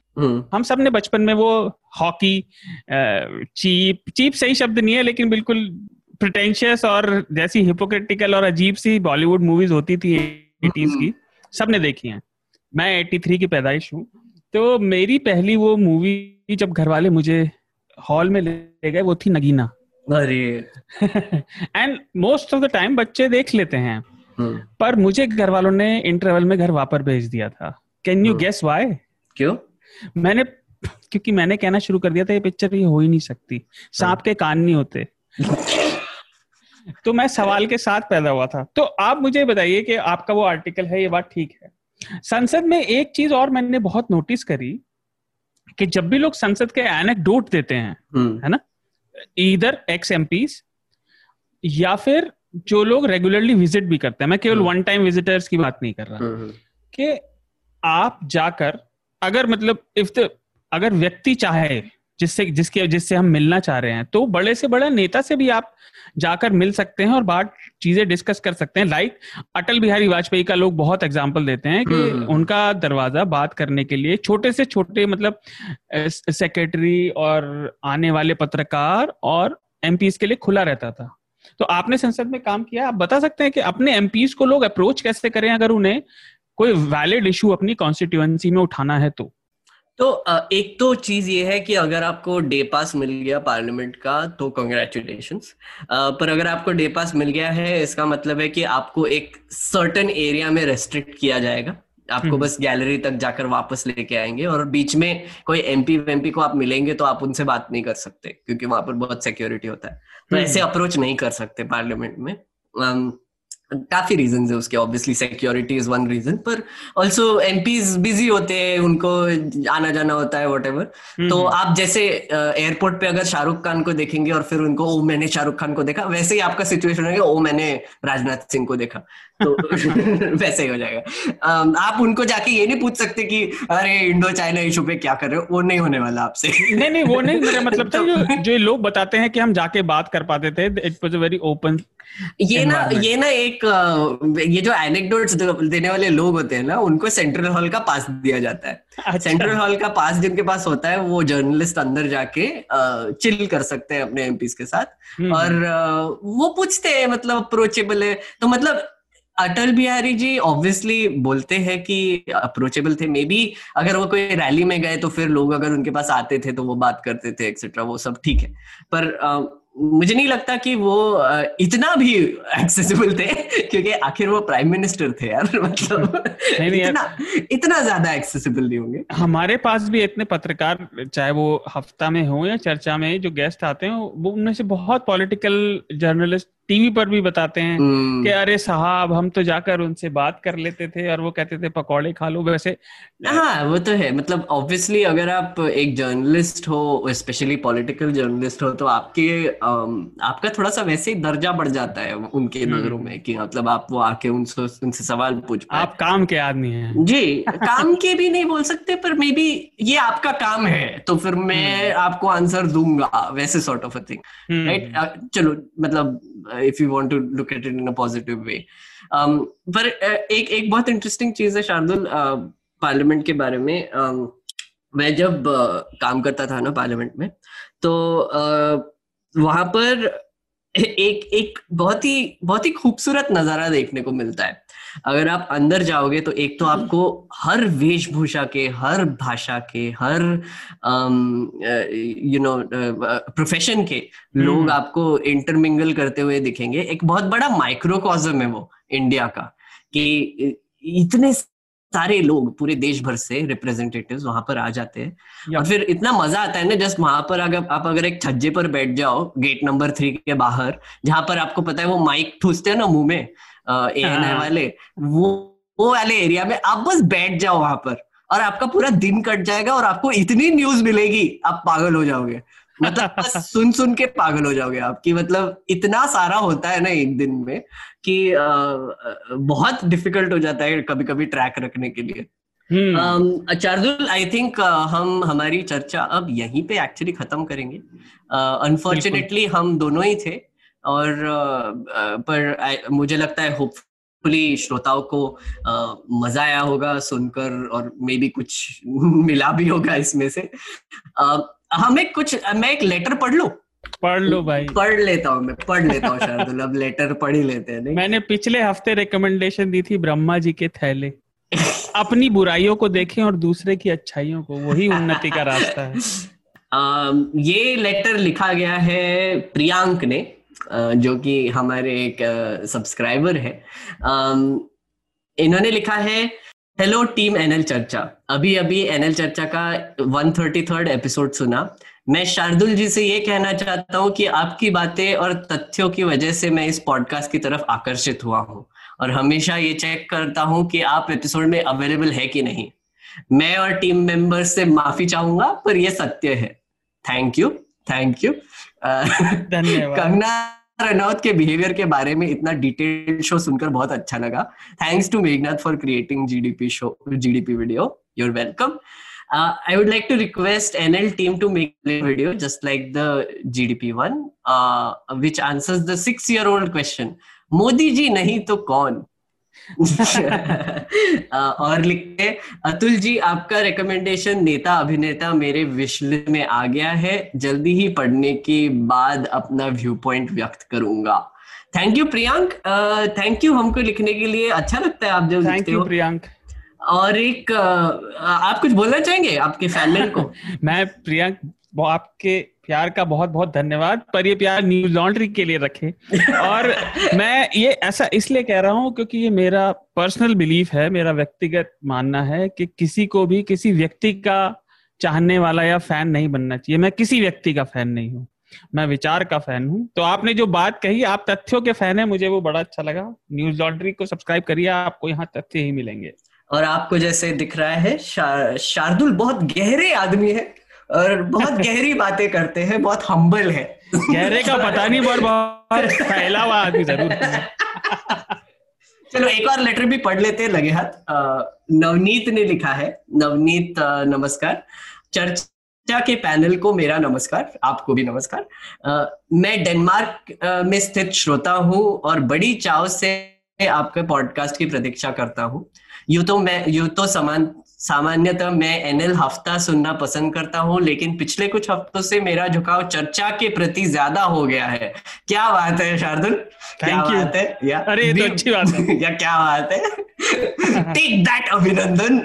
हम सबने बचपन में वो हॉकी चीप चीप सही शब्द नहीं है लेकिन बिल्कुल प्रिटेंशियस और जैसी हिपोक्रेटिकल और अजीब सी बॉलीवुड मूवीज़ होती थी एटीज की सबने देखी हैं। मैं एटी थ्री की पैदाइश हूँ। तो मेरी पहली वो मूवी जब घर वाले मुझे हॉल में ले गए वो थी नगीना। अरे। And most of the time बच्चे देख लेते हैं। हम्म। पर मुझे घर वालों ने इंटरवल में घर वापस भेज दिया था। कैन यू गेस वाई क्यों? मैंने क्योंकि मैंने कहना शुरू कर दिया था ये पिक्चर ये हो ही नहीं सकती। सांप के कान नहीं होते। तो मैं सवाल के साथ पैदा हुआ था। तो आप मुझे बताइए कि आपका वो आर्टिकल है ये बात ठीक है। संसद में एक चीज़ और मैंने बहुत नोटिस करी कि जब भी लोग संसद के एनेक्डोट देते हैं हम्म। है ना इधर एक्स एम या फिर जो लोग रेगुलरली विज़िट भी करते हैं मैं केवल वन टाइम विजिटर्स की बात नहीं कर रहा। हम्म, हम्म। कि आप जाकर अगर मतलब इफ़ द अगर व्यक्ति चाहे जिससे जिसके जिससे हम मिलना चाह रहे हैं तो बड़े से बड़ा नेता से भी आप जाकर मिल सकते हैं और बात चीज़ें डिस्कस कर सकते हैं लाइक अटल बिहारी वाजपेयी का लोग बहुत एग्ज़ाम्पल देते हैं कि हम्म। उनका दरवाज़ा बात करने के लिए छोटे से छोटे मतलब सेक्रेटरी और आने वाले पत्रकार और एम के लिए खुला रहता था तो आपने संसद में काम किया आप बता सकते हैं कि अपने एम को लोग अप्रोच कैसे करें अगर उन्हें कोई वैलिड इशू अपनी कॉन्स्टिट्यूएंसी में उठाना है तो? तो एक तो चीज़ ये है कि अगर आपको डे पास मिल गया पार्लियामेंट का तो कॉन्ग्रेचुलेशन पर अगर आपको डे पास मिल गया है इसका मतलब है कि आपको एक सर्टन एरिया में रेस्ट्रिक्ट किया जाएगा। आपको हम्म। बस गैलरी तक जाकर वापस लेके आएँगे और बीच में कोई एमपी वेमपी को आप मिलेंगे तो आप उनसे बात नहीं कर सकते क्योंकि वहाँ पर बहुत सिक्योरिटी होता है। तो हम्म। ऐसे अप्रोच नहीं कर सकते पार्लियामेंट में। काफ़ी रीजन है उसके obviously security is one reason पर ऑल्सो एम बिज़ी होते हैं उनको आना जाना होता है वट हम्म, तो हम्म। आप जैसे एयरपोर्ट पे अगर शाहरुख खान को देखेंगे और फिर उनको ओ मैंने शाहरुख खान को देखा वैसे ही आपका सिचुएशन होगा ओ मैंने राजनाथ सिंह को देखा। तो वैसे ही हो जाएगा। आप उनको जाके ये नहीं पूछ सकते कि अरे इंडो चाइना इशू पे क्या कर रहे हो? वो नहीं होने वाला आपसे। नहीं नहीं वो नहीं मेरा मतलब था जो जो लोग बताते हैं कि हम जाके बात कर पाते थे it was a very open ये ना ये ना एक ये जो एनेक्डोट्स देने वाले लोग होते हैं ना उनको सेंट्रल हॉल का पास दिया जाता है। अच्छा। सेंट्रल हॉल का पास जिनके पास होता है वो जर्नलिस्ट अंदर जाके चिल कर सकते हैं अपने एमपीस के साथ। हम्म, और हम्म। वो पूछते हैं मतलब अप्रोचेबल है। तो मतलब अटल बिहारी जी ऑब्वियसली बोलते हैं कि अप्रोचेबल थे। मे बी अगर वो कोई रैली में गए तो फिर लोग अगर उनके पास आते थे तो वो बात करते थे एक्सेट्रा वो सब ठीक है। पर मुझे नहीं लगता कि वो इतना भी एक्सेसिबल थे क्योंकि आखिर वो प्राइम मिनिस्टर थे यार मतलब नहीं नहीं इतना इतना ज़्यादा एक्सेसिबल नहीं होंगे। हमारे पास भी इतने पत्रकार चाहे वो हफ़्ता में हो या चर्चा में जो गेस्ट आते हैं वो उनमें से बहुत पॉलिटिकल जर्नलिस्ट टीवी पर भी बताते हैं कि अरे साहब हम तो जाकर उनसे बात कर लेते थे और वो कहते थे पकौड़े खा लो। वैसे हाँ वो तो है। मतलब ऑब्वियसली अगर आप एक जर्नलिस्ट हो स्पेशली पॉलिटिकल जर्नलिस्ट हो तो आपके आपका थोड़ा सा वैसे ही दर्जा बढ़ जाता है उनके नज़रों में कि मतलब आप वो आके उनसे उनसे सवाल पूछ पाए। आप काम के आदमी हैं। जी काम के भी नहीं बोल सकते पर मे बी ये आपका काम है तो फिर मैं आपको आंसर दूँगा वैसे sort of a thing right चलो मतलब if you want to look at it in a positive way पर uh, एक एक बहुत इंटरेस्टिंग चीज़ है शार्दुल पार्लियामेंट uh, के बारे में। Um, मैं जब uh, काम करता था ना पार्लियामेंट में तो वहाँ पर एक एक बहुत ही बहुत ही खूबसूरत नज़ारा देखने को मिलता है। अगर आप अंदर जाओगे तो एक तो आपको हर वेशभूषा के हर भाषा के हर यू नो प्रोफेशन के लोग हम्म। आपको इंटरमिंगल करते हुए दिखेंगे। एक बहुत बड़ा माइक्रोकॉजम है वो इंडिया का कि इतने सारे लोग पूरे देश भर से रिप्रेजेंटेटिव वहाँ पर आ जाते हैं। और फिर इतना मज़ा आता है ना जस्ट वहाँ पर अगर आप अगर एक छज्जे पर बैठ जाओ गेट नंबर थ्री के बाहर जहाँ पर आपको पता है वो माइक ठूसते हैं ना मुँह में ए हाँ। वाले। वो वो वाले एरिया में आप बस बैठ जाओ वहाँ पर और आपका पूरा दिन कट जाएगा और आपको इतनी न्यूज़ मिलेगी आप पागल हो जाओगे। मतलब बस सुन सुन के पागल हो जाओगे आपकी मतलब इतना सारा होता है ना एक दिन में कि आ, बहुत डिफ़िकल्ट हो जाता है कभी कभी ट्रैक रखने के लिए। चार्जुल आई थिंक हम हमारी चर्चा अब यहीं पे एक्चुअली खत्म करेंगे। अनफॉर्चुनेटली uh, हम दोनों ही थे। और पर आ, मुझे लगता है होपफुली श्रोताओं को आ, मज़ा आया होगा सुनकर और मे बी कुछ मिला भी होगा इसमें से। आ, हमें कुछ मैं एक लेटर पढ़ लू? पढ़ लो भाई। पढ़ लेता हूँ मैं पढ़ लेता हूँ शायद अब लेटर पढ़ ही लेते हैं नहीं? मैंने पिछले हफ़्ते रिकमेंडेशन दी थी ब्रह्मा जी के थैले। अपनी बुराइयों को देखें और दूसरे की अच्छाइयों को वही उन्नति का रास्ता है। आ, ये लेटर लिखा गया है प्रियांक ने। जो कि हमारे एक सब्सक्राइबर है। इन्होंने लिखा है हेलो टीम एनएल चर्चा अभी अभी एनएल चर्चा का वन थर्टी थर्ड एपिसोड सुना। मैं शार्दुल जी से ये कहना चाहता हूँ कि आपकी बातें और तथ्यों की वजह से मैं इस पॉडकास्ट की तरफ़ आकर्षित हुआ हूँ और हमेशा ये चेक करता हूँ कि आप एपिसोड में अवेलेबल है कि नहीं। मैं और टीम मेंबर्स से माफ़ी चाहूँगा, पर यह सत्य है। थैंक यू थैंक यू धन्यवाद कंगना रनौत के बिहेवियर के बारे में इतना डिटेल शो सुनकर बहुत अच्छा लगा thanks to Meghnath for creating GDP show GDP video you're welcome Uh, I would like to request NL team to make a video just like the GDP one, uh, which answers the six-year-old question. Modi ji नहीं तो कौन और लिखते अतुल जी आपका recommendation नेता अभिनेता मेरे विश्व में आ गया है। जल्दी ही पढ़ने के बाद अपना व्यू पॉइंट व्यक्त करूँगा। Thank you Priyank. Thank you हमको लिखने के लिए। अच्छा लगता है आप जब लिखते हो। प्रियांक। और एक आप कुछ बोलना चाहेंगे आपके फैमिली को? मैं प्रियांक आपके प्यार का बहुत बहुत धन्यवाद पर ये प्यार न्यूज़ लॉन्ड्री के लिए रखे। और मैं ये ऐसा इसलिए कह रहा हूँ क्योंकि ये मेरा पर्सनल बिलीफ है मेरा व्यक्तिगत मानना है कि किसी को भी किसी व्यक्ति का चाहने वाला या फ़ैन नहीं बनना चाहिए। मैं किसी व्यक्ति का फ़ैन नहीं हूँ मैं विचार का फ़ैन हूँ। तो आपने जो बात कही आप तथ्यों के फ़ैन है मुझे वो बड़ा अच्छा लगा। न्यूज़ लॉन्ड्री को सब्सक्राइब करिए आपको यहाँ तथ्य ही मिलेंगे। और आपको जैसे दिख रहा है शा, शार्दुल बहुत गहरे आदमी है। और बहुत गहरी बातें करते हैं बहुत हम्बल है। गहरे का पता नहीं पर बहुत फैला हुआ आदमी ज़रूर चलो एक और लेटर भी पढ़ लेते हैं लगे हाथ। नवनीत ने लिखा है। नवनीत नमस्कार। चर्चा के पैनल को मेरा नमस्कार आपको भी नमस्कार। आ, मैं डेनमार्क में स्थित श्रोता हूँ और बड़ी चाव से आपके पॉडकास्ट की प्रतीक्षा करता हूँ। यू तो मैं यू तो समान सामान्यतः मैं एनएल हफ़्ता सुनना पसंद करता हूँ लेकिन पिछले कुछ हफ्तों से मेरा झुकाव चर्चा के प्रति ज़्यादा हो गया है। क्या बात है शार्दुल? क्या बात है? या अरे तो अच्छी बात है। या क्या बात है? टेक दैट अभिनंदन।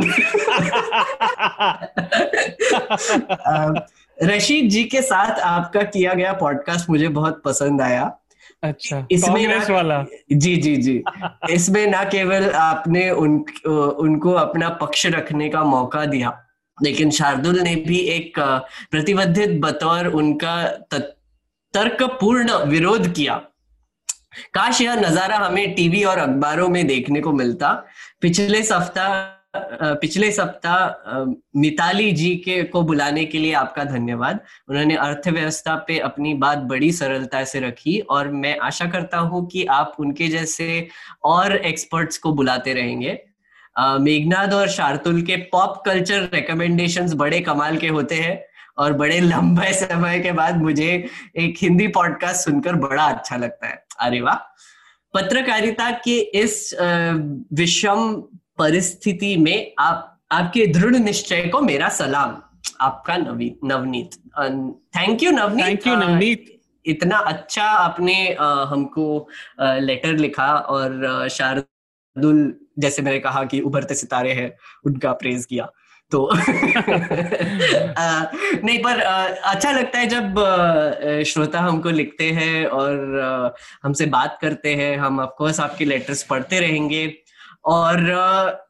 रशीद जी के साथ आपका किया गया पॉडकास्ट मुझे बहुत पसंद आया। अच्छा इसमें वाला। जी जी जी। इसमें ना केवल आपने उन उनको अपना पक्ष रखने का मौका दिया लेकिन शार्दुल ने भी एक प्रतिबद्धित बतौर उनका तर्कपूर्ण विरोध किया। काश यह नज़ारा हमें टीवी और अखबारों में देखने को मिलता। पिछले सप्ताह पिछले सप्ताह मिताली जी के, को बुलाने के लिए आपका धन्यवाद। उन्होंने अर्थव्यवस्था पे अपनी बात बड़ी सरलता से रखी और मैं आशा करता हूँ कि आप उनके जैसे और एक्सपर्ट्स को बुलाते रहेंगे। मेघनाथ और शार्तुल के पॉप कल्चर रिकमेंडेशंस बड़े कमाल के होते हैं और बड़े लंबे समय के बाद मुझे एक हिंदी पॉडकास्ट सुनकर बड़ा अच्छा लगता है। अरे वाह! पत्रकारिता के इस विषम परिस्थिति में आप आपके दृढ़ निश्चय को मेरा सलाम। आपका नवी Navneet. Thank you Navneet. Thank you Navneet. इतना अच्छा आपने हमको लेटर लिखा और शारदुल जैसे मैंने कहा कि उभरते सितारे हैं उनका प्रेज किया। तो नहीं पर अच्छा लगता है जब श्रोता हमको लिखते हैं और हमसे बात करते हैं हम ऑफकोर्स आपके लेटर्स पढ़ते रहेंगे। और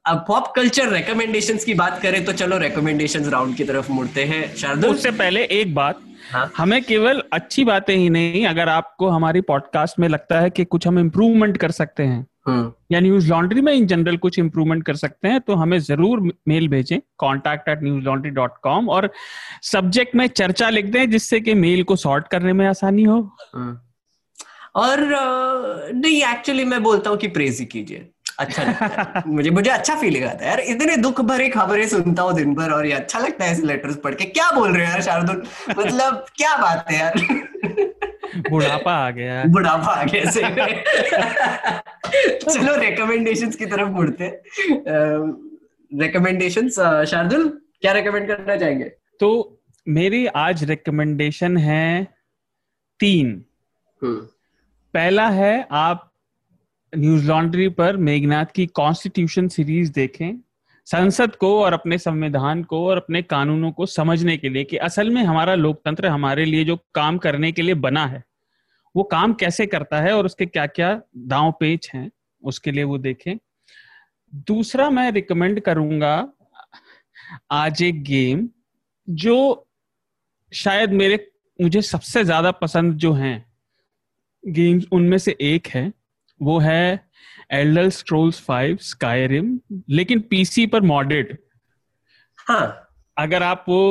अब पॉप कल्चर रिकमेंडेशंस की बात करें तो चलो रिकमेंडेशंस राउंड की तरफ़ मुड़ते हैं शारदुल उससे पहले एक बात हाँ? हमें केवल अच्छी बातें ही नहीं अगर आपको हमारी पॉडकास्ट में लगता है कि कुछ हम इम्प्रूवमेंट कर सकते हैं हम्म। या न्यूज़ लॉन्ड्री में इन जनरल कुछ इम्प्रूवमेंट कर सकते हैं तो हमें ज़रूर मेल भेजें contact at Newslaundry dot com और सब्जेक्ट में चर्चा लिख दें जिससे कि मेल को सॉर्ट करने में आसानी हो हम्म। और नहीं एक्चुअली मैं बोलता हूँ कि प्रेज ही कीजिए अच्छा लगता है। मुझे मुझे अच्छा फीलिंग आता है। यार इतने दुख भरे खबरें सुनता हूँ दिन भर और ये अच्छा लगता है ऐसे लेटर्स पढ़ के। क्या बोल रहे हो यार शारदुल? मतलब क्या बात है यार? बुढ़ापा आ गया। बुढ़ापा आ गया सही चलो रिकमेंडेशंस की तरफ़ मुड़ते रिकमेंडेशंस शार्दुल क्या रिकमेंड करना चाहेंगे? तो मेरी आज रिकमेंडेशन है तीन। हम्म। पहला है आप न्यूज़ लॉन्ड्री पर मेघनाथ की कॉन्स्टिट्यूशन सीरीज़ देखें। संसद को और अपने संविधान को और अपने कानूनों को समझने के लिए कि असल में हमारा लोकतंत्र हमारे लिए जो काम करने के लिए बना है, वो काम कैसे करता है और उसके क्या क्या दांव पेच हैं, उसके लिए वो देखें। दूसरा मैं रिकमेंड करूँगा आज एक गेम जो शायद मेरे, मुझे सबसे ज़्यादा पसंद जो हैं गेम्स उनमें से एक है। वो है एल्डर स्ट्रोल्स फाइव स्काईरिम लेकिन पीसी पर मॉडेड हाँ अगर आप वो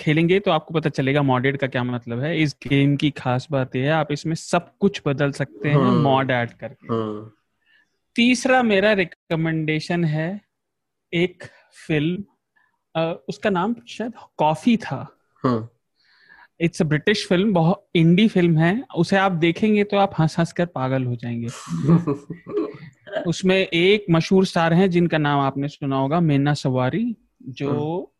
खेलेंगे तो आपको पता चलेगा मॉडेड का क्या मतलब है इस गेम की खास बात यह है आप इसमें सब कुछ बदल सकते हैं मॉड हाँ। ऐड करके हाँ। तीसरा मेरा रिकमेंडेशन है एक फ़िल्म उसका नाम शायद कॉफ़ी था हाँ। इट्स अ ब्रिटिश फ़िल्म बहुत इंडी फ़िल्म है। उसे आप देखेंगे तो आप हंस हंस कर पागल हो जाएँगे। उसमें एक मशहूर स्टार हैं जिनका नाम आपने सुना होगा मेना सवारी जो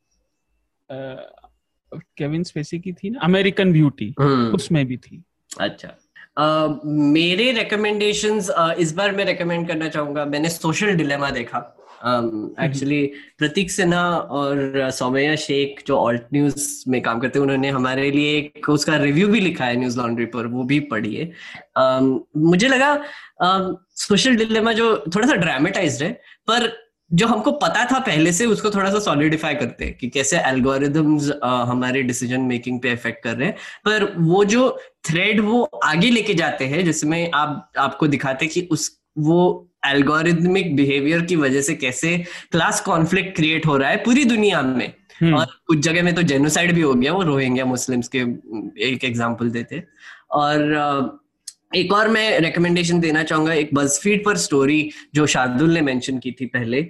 केविन स्पेसी की थी ना अमेरिकन ब्यूटी हम्म। उसमें भी थी। अच्छा। Uh, मेरे रिकमेंडेशंस uh, इस बार मैं रिकमेंड करना चाहूँगा। मैंने सोशल डिलेमा देखा। एक्चुअली प्रतीक सिन्हा और सौमैया शेख जो ऑल्ट न्यूज़ में काम करते हैं उन्होंने हमारे लिए एक उसका रिव्यू भी लिखा है न्यूज़ लॉन्ड्री पर वो भी पढ़िए। Um, मुझे लगा सोशल um, डिलेमा जो थोड़ा सा ड्रामेटाइज्ड है पर जो हमको पता था पहले से उसको थोड़ा सा सॉलिडिफाई करते हैं कि कैसे एल्गोरिदम्स हमारे डिसीज़न मेकिंग पे इफ़ेक्ट कर रहे हैं। पर वो जो थ्रेड वो आगे लेके जाते हैं जिसमें आप आपको दिखाते कि उस वो एल्गोरिदमिक बिहेवियर की वजह से कैसे क्लास कॉन्फ्लिक्ट क्रिएट हो रहा है पूरी दुनिया में हम्म। और कुछ जगह में तो जेनोसाइड भी हो गया वो रोहिंग्या मुस्लिम्स के एक एग्ज़ाम्पल देते और एक और मैं रिकमेंडेशन देना चाहूँगा एक बजफीड पर स्टोरी जो शार्दुल ने मेंशन की थी पहले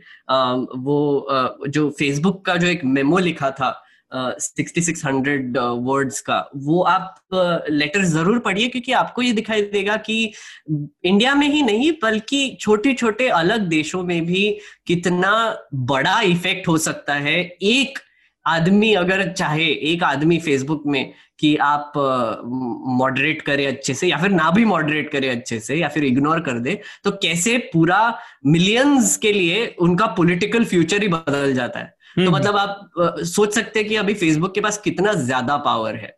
वो जो फेसबुक का जो एक मेमो लिखा था सिक्सटी सिक्स हंड्रेड वर्ड्स का। वो आप लेटर ज़रूर पढ़िए क्योंकि आपको ये दिखाई देगा कि इंडिया में ही नहीं बल्कि छोटे छोटे अलग देशों में भी कितना बड़ा इफ़ेक्ट हो सकता है। एक आदमी अगर चाहे एक आदमी फेसबुक में कि आप मॉडरेट uh, करें अच्छे से या फिर ना भी मॉडरेट करें अच्छे से या फिर इग्नोर कर दे तो कैसे पूरा मिलियंस के लिए उनका पॉलिटिकल फ्यूचर ही बदल जाता है। तो हम्म। मतलब आप सोच सकते हैं कि अभी फेसबुक के पास कितना ज़्यादा पावर है।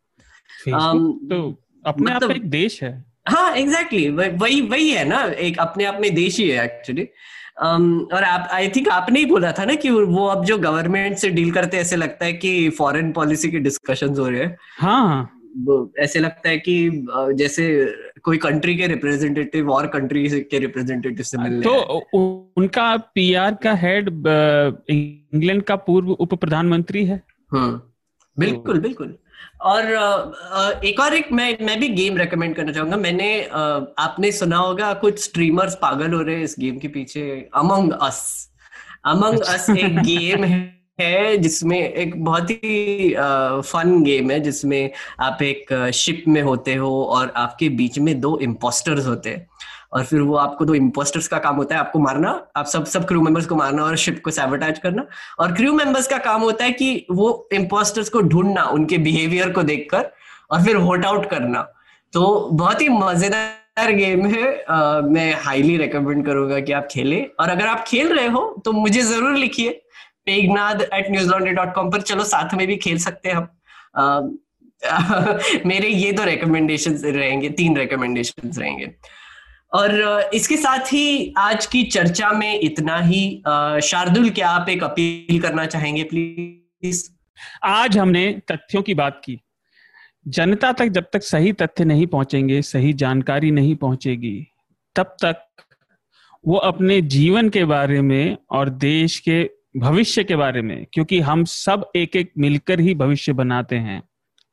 तो अपने मतलब, आप एक देश है। हाँ एग्जैक्टली exactly, वही वही है ना एक अपने आप में देश ही है एक्चुअली um, और आप आई थिंक आपने ही बोला था ना कि वो अब जो गवर्नमेंट से डील करते ऐसे लगता है कि फॉरेन पॉलिसी के डिस्कशन हो रहे हैं हाँ। ऐसे लगता है कि जैसे कोई कंट्री के रिप्रेजेंटेटिव और कंट्री के रिप्रेजेंटेटिव से मिलने तो उनका पीआर का हेड इंग्लैंड का पूर्व उप प्रधानमंत्री है। हम्म बिल्कुल बिल्कुल। और एक और एक मैं मैं भी गेम रेकमेंड करना चाहूँगा। मैंने आपने सुना होगा कुछ स्ट्रीमर्स पागल हो रहे हैं इस गेम के पीछे। अमंग अस अमंग अस एक गेम है। है जिसमें एक बहुत ही फन गेम है जिसमें आप एक शिप में होते हो और आपके बीच में दो इम्पोस्टर्स होते हैं। और फिर वो आपको दो इम्पोस्टर्स का काम होता है आपको मारना आप सब सब क्रू मेंबर्स को मारना और शिप को सैबोटाइज करना। और क्रू मेंबर्स का काम होता है कि वो इम्पोस्टर्स को ढूंढना उनके बिहेवियर को देखकर और फिर वोट आउट करना। तो बहुत ही मज़ेदार गेम है। आ, मैं हाईली रिकमेंड करूँगा कि आप खेलें। और अगर आप खेल रहे हो तो मुझे ज़रूर लिखिए। Meghnad at Newslaundry dot com पर चलो साथ में भी खेल सकते हैं हम। मेरे ये तो रिकमेंडेशन रहेंगे, तीन रिकमेंडेशन रहेंगे। और इसके साथ ही आज की चर्चा में इतना ही। शार्दुल, क्या आप एक अपील करना चाहेंगे प्लीज़ आज हमने तथ्यों की बात की। जनता तक जब तक सही तथ्य नहीं पहुँचेंगे, सही जानकारी नहीं पहुंचेगी, तब तक वो अपने जीवन के बारे में और देश के भविष्य के बारे में, क्योंकि हम सब एक एक मिलकर ही भविष्य बनाते हैं।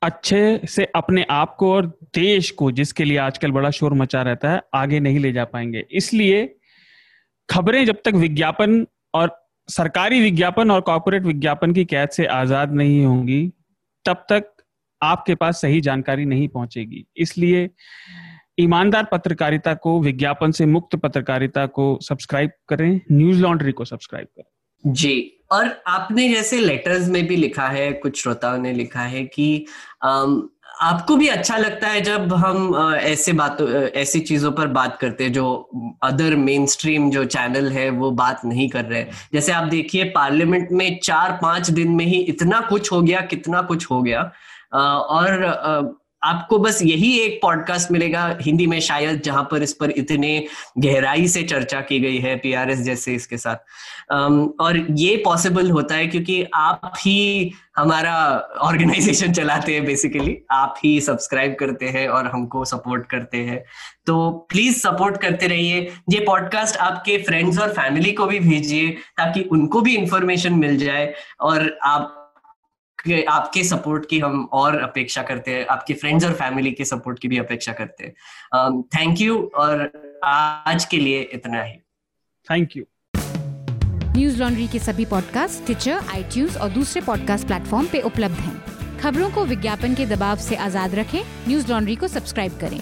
अच्छे से अपने आप को और देश को, जिसके लिए आजकल बड़ा शोर मचा रहता है, आगे नहीं ले जा पाएँगे। इसलिए खबरें जब तक विज्ञापन और सरकारी विज्ञापन और कॉरपोरेट विज्ञापन की कैद से आज़ाद नहीं होंगी, तब तक आपके पास सही जानकारी नहीं पहुंचेगी। इसलिए ईमानदार पत्रकारिता को, विज्ञापन से मुक्त पत्रकारिता को सब्सक्राइब करें, न्यूज़ लॉन्ड्री को सब्सक्राइब करें। जी। और आपने जैसे लेटर्स में भी लिखा है कुछ श्रोताओं ने लिखा है कि आम, आपको भी अच्छा लगता है जब हम ऐसे बातों ऐसी चीज़ों पर बात करते हैं जो अदर मेन स्ट्रीम जो चैनल है वो बात नहीं कर रहे जैसे आप देखिए पार्लियामेंट में चार पाँच दिन में ही इतना कुछ हो गया कितना कुछ हो गया। और आपको बस यही एक पॉडकास्ट मिलेगा हिंदी में शायद, जहाँ पर इस पर इतने गहराई से चर्चा की गई है पीआरएस जैसे इसके साथ। और ये पॉसिबल होता है क्योंकि आप ही हमारा ऑर्गेनाइजेशन चलाते हैं बेसिकली आप ही सब्सक्राइब करते हैं और हमको सपोर्ट करते हैं। तो प्लीज़ सपोर्ट करते रहिए। ये पॉडकास्ट आपके फ्रेंड्स और फैमिली को भी भेजिए ताकि उनको भी इंफॉर्मेशन मिल जाए और आप आपके आपके सपोर्ट की हम और अपेक्षा करते हैं आपके फ्रेंड्स और फैमिली के सपोर्ट की भी अपेक्षा करते हैं। थैंक यू और आज के लिए इतना ही। थैंक यू न्यूज़ लॉन्ड्री के सभी पॉडकास्ट ट्विटर आई और दूसरे पॉडकास्ट प्लेटफॉर्म पे उपलब्ध हैं। खबरों को विज्ञापन के दबाव से आज़ाद रखें। न्यूज़ लॉन्ड्री को सब्सक्राइब करें।